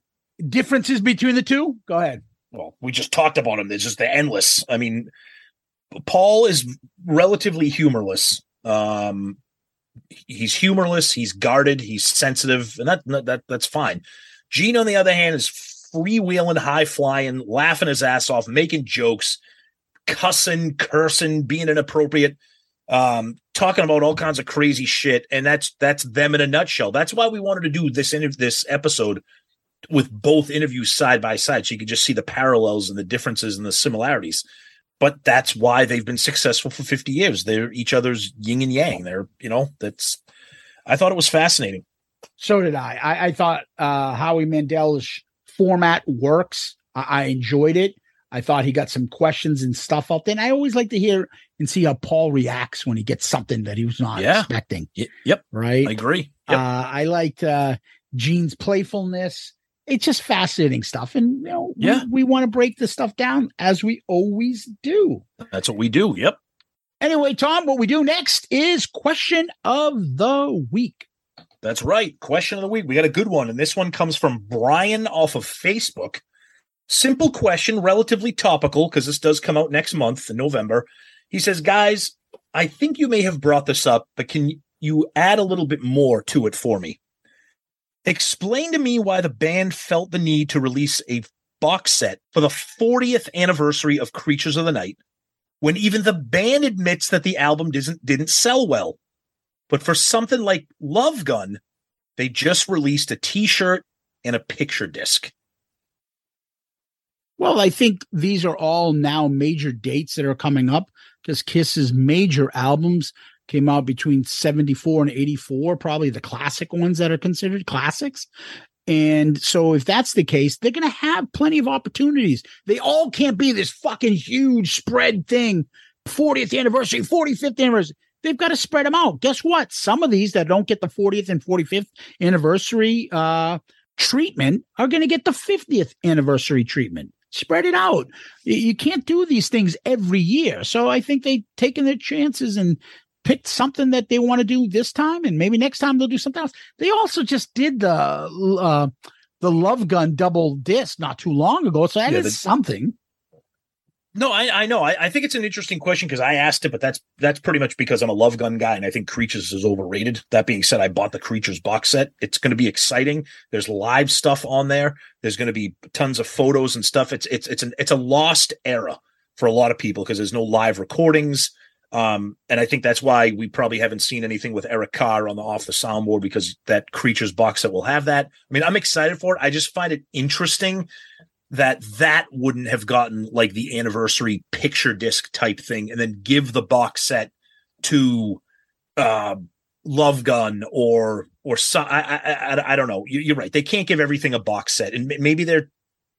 Differences between the two? Go ahead. Well, we just talked about him. There's just the endless. I mean, Paul is relatively humorless. Um, he's humorless. He's guarded. He's sensitive, and that that that's fine. Gene, on the other hand, is freewheeling, high flying, laughing his ass off, making jokes, cussing, cursing, being inappropriate, um, talking about all kinds of crazy shit, and that's that's them in a nutshell. That's why we wanted to do this inter- this episode with both interviews side by side, so you could just see the parallels and the differences and the similarities. But that's why they've been successful for 50 years. They're each other's yin and yang. They're, you know, that's I thought it was fascinating. So did I. I, I thought uh, Howie Mandel's format works. I, I enjoyed it. I thought he got some questions and stuff out there. And I always like to hear and see how Paul reacts when he gets something that he was not Yeah. expecting. Y- yep, Right. I agree. Yep. Uh, I liked uh, Gene's playfulness. It's just fascinating stuff. And, you know, we- we, want to break this stuff down as we always do. That's what we do. Yep. Anyway, Tom, what we do next is question of the week. That's right. Question of the week. We got a good one. And this one comes from Brian off of Facebook. Simple question, relatively topical, because this does come out next month in November. He says, Guys, I think you may have brought this up, but can you add a little bit more to it for me? Explain to me why the band felt the need to release a box set for the 40th anniversary of Creatures of the Night when even the band admits that the album didn't didn't sell well. But for something like Love Gun, they just released a t-shirt and a picture disc. Well, I think these are all now major dates that are coming up because Kiss's major albums came out between 74 and 84, probably the classic ones that are considered classics. And so, if that's the case, they're going to have plenty of opportunities. They all can't be this fucking huge spread thing 40th anniversary, 45th anniversary. They've got to spread them out. Guess what? Some of these that don't get the 40th and 45th anniversary uh, treatment are going to get the 50th anniversary treatment. Spread it out. You, can't do these things every year. So I think they've taken their chances and picked something that they want to do this time, and maybe next time they'll do something else. They also just did the uh, the Love Gun double disc not too long ago, so that Yeah, is the- something. No, I, I know. I, I think it's an interesting question because I asked it, but that's that's pretty much because I'm a Love Gun guy and I think Creatures is overrated. That being said, I bought the Creatures box set. It's going to be exciting. There's live stuff on there. There's going to be tons of photos and stuff. It's it's it's an it's a lost era for a lot of people because there's no live recordings. Um, and I think that's why we probably haven't seen anything with Eric Carr on the off the soundboard because that Creatures box set will have that. I mean, I'm excited for it. I just find it interesting that that wouldn't have gotten like the anniversary picture disc type thing and then give the box set to uh love gun or or some I, I i i don't know. You, you're right. They can't give everything a box set and maybe they're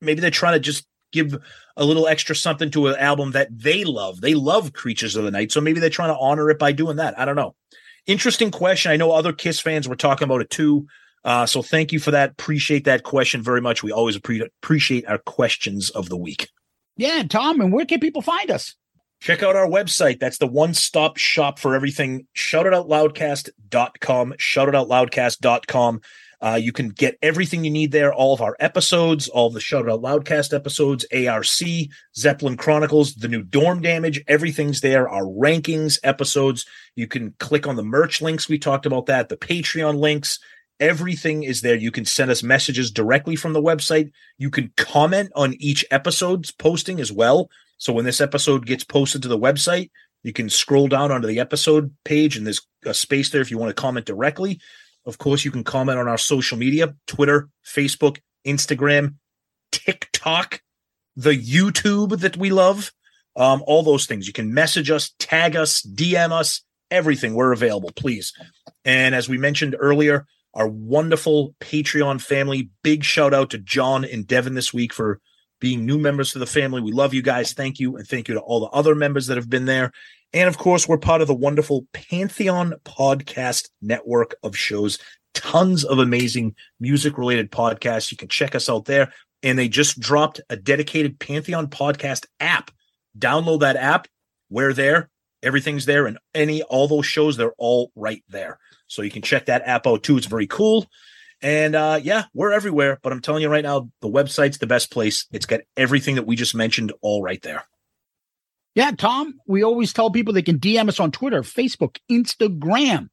maybe they're trying to just give a little extra something to an album that they love. They love creatures of the night so maybe they're trying to honor it by doing that. I don't know. Interesting question. I know other kiss fans were talking about it too uh, so thank you for that. Appreciate that question very much. We always appre- appreciate our questions of the week. Yeah, Tom, and where can people find us? Check out our website. That's the one-stop shop for everything. Shoutitoutloudcast.com. Shoutitoutloudcast.com. Uh, you can get everything you need there. All of our episodes, all of the Shout Out Loudcast episodes, ARC, Zeppelin Chronicles, the new Dorm Damage, everything's there. Our rankings episodes. You can click on the merch links. We talked about that. The Patreon links. Everything is there. You can send us messages directly from the website. You can comment on each episode's posting as well. So when this episode gets posted to the website, you can scroll down onto the episode page and there's a space there if you want to comment directly. Of course, you can comment on our social media Twitter, Facebook, Instagram, TikTok, the YouTube that we love, um, all those things. You can message us, tag us, DM us, everything. We're available, please. And as we mentioned earlier, our wonderful Patreon family. Big shout out to John and Devin this week for being new members to the family. We love you guys. Thank you. And thank you to all the other members that have been there. And of course, we're part of the wonderful Pantheon podcast network of shows. Tons of amazing music related podcasts. You can check us out there. And they just dropped a dedicated Pantheon podcast app. Download that app. We're there. Everything's there. And any, all those shows, they're all right there. So you can check that app out too. It's very cool. And uh, yeah, we're everywhere. But I'm telling you right now, the website's the best place. It's got everything that we just mentioned all right there. Yeah, Tom, we always tell people they can DM us on Twitter, Facebook, Instagram.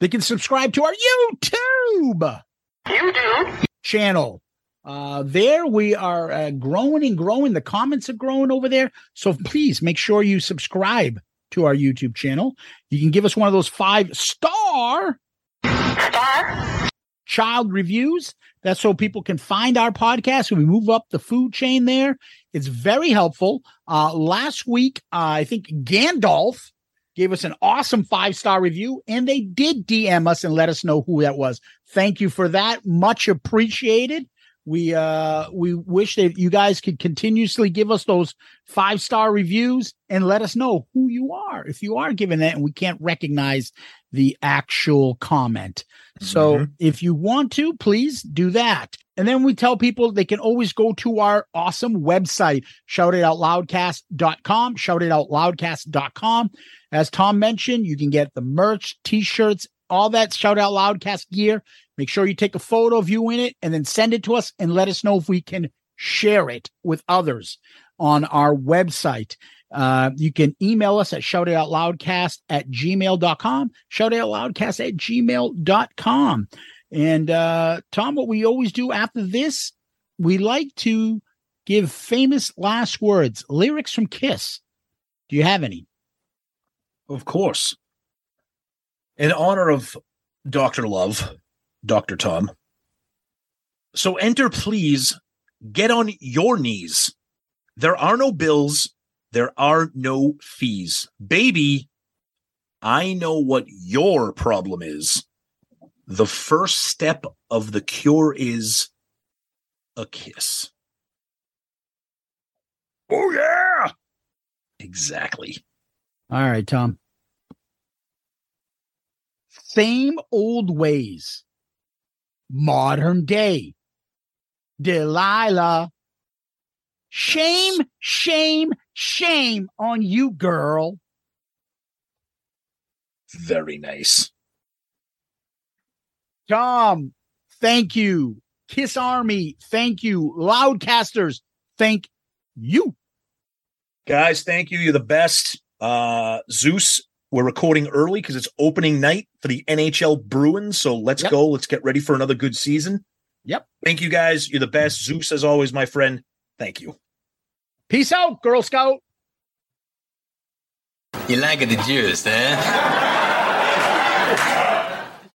They can subscribe to our YouTube, YouTube channel. Uh, there we are uh, growing and growing. The comments are growing over there. So please make sure you subscribe to our YouTube channel. You can give us one of those five star star child reviews. That's so people can find our podcast we move up the food chain there. It's very helpful. Uh, last week, uh, I think Gandalf gave us an awesome five star review and they did DM us and let us know who that was. Thank you for that. Much appreciated. We uh we wish that you guys could continuously give us those five star reviews and let us know who you are if you are giving that and we can't recognize the actual comment. So if you want to, please do that. And then we tell people they can always go to our awesome website, shoutitoutloudcast.com, shoutitoutloudcast.com. As Tom mentioned, you can get the merch, t-shirts, all that Shout Out Loudcast gear. Make sure you take a photo of you in it and then send it to us and let us know if we can share it with others on our website. Uh, you can email us at shoutitoutloudcast at gmail.com, shoutitoutloudcast at gmail.com. And uh, Tom, what we always do after this, we like to give famous last words, lyrics from Kiss. Do you have any? Of course. In honor of Dr. Love, Dr. Tom. So enter, please. Get on your knees. There are no bills. There are no fees. Baby, I know what your problem is. The first step of the cure is a kiss. Oh, yeah. Exactly. All right, Tom. Same old ways. Modern day. Delilah. Shame, shame, shame on you, girl. Very nice. Tom, thank you. Kiss Army, thank you. Loudcasters, thank you. Guys, thank you. You're the best. Uh Zeus, we're recording early because it's opening night for the NHL Bruins. So let's Yep. go. Let's get ready for another good season. Yep. Thank you guys. You're the best. Zeus, as always, my friend. Thank you. Peace out, Girl Scout. You like the juice, eh?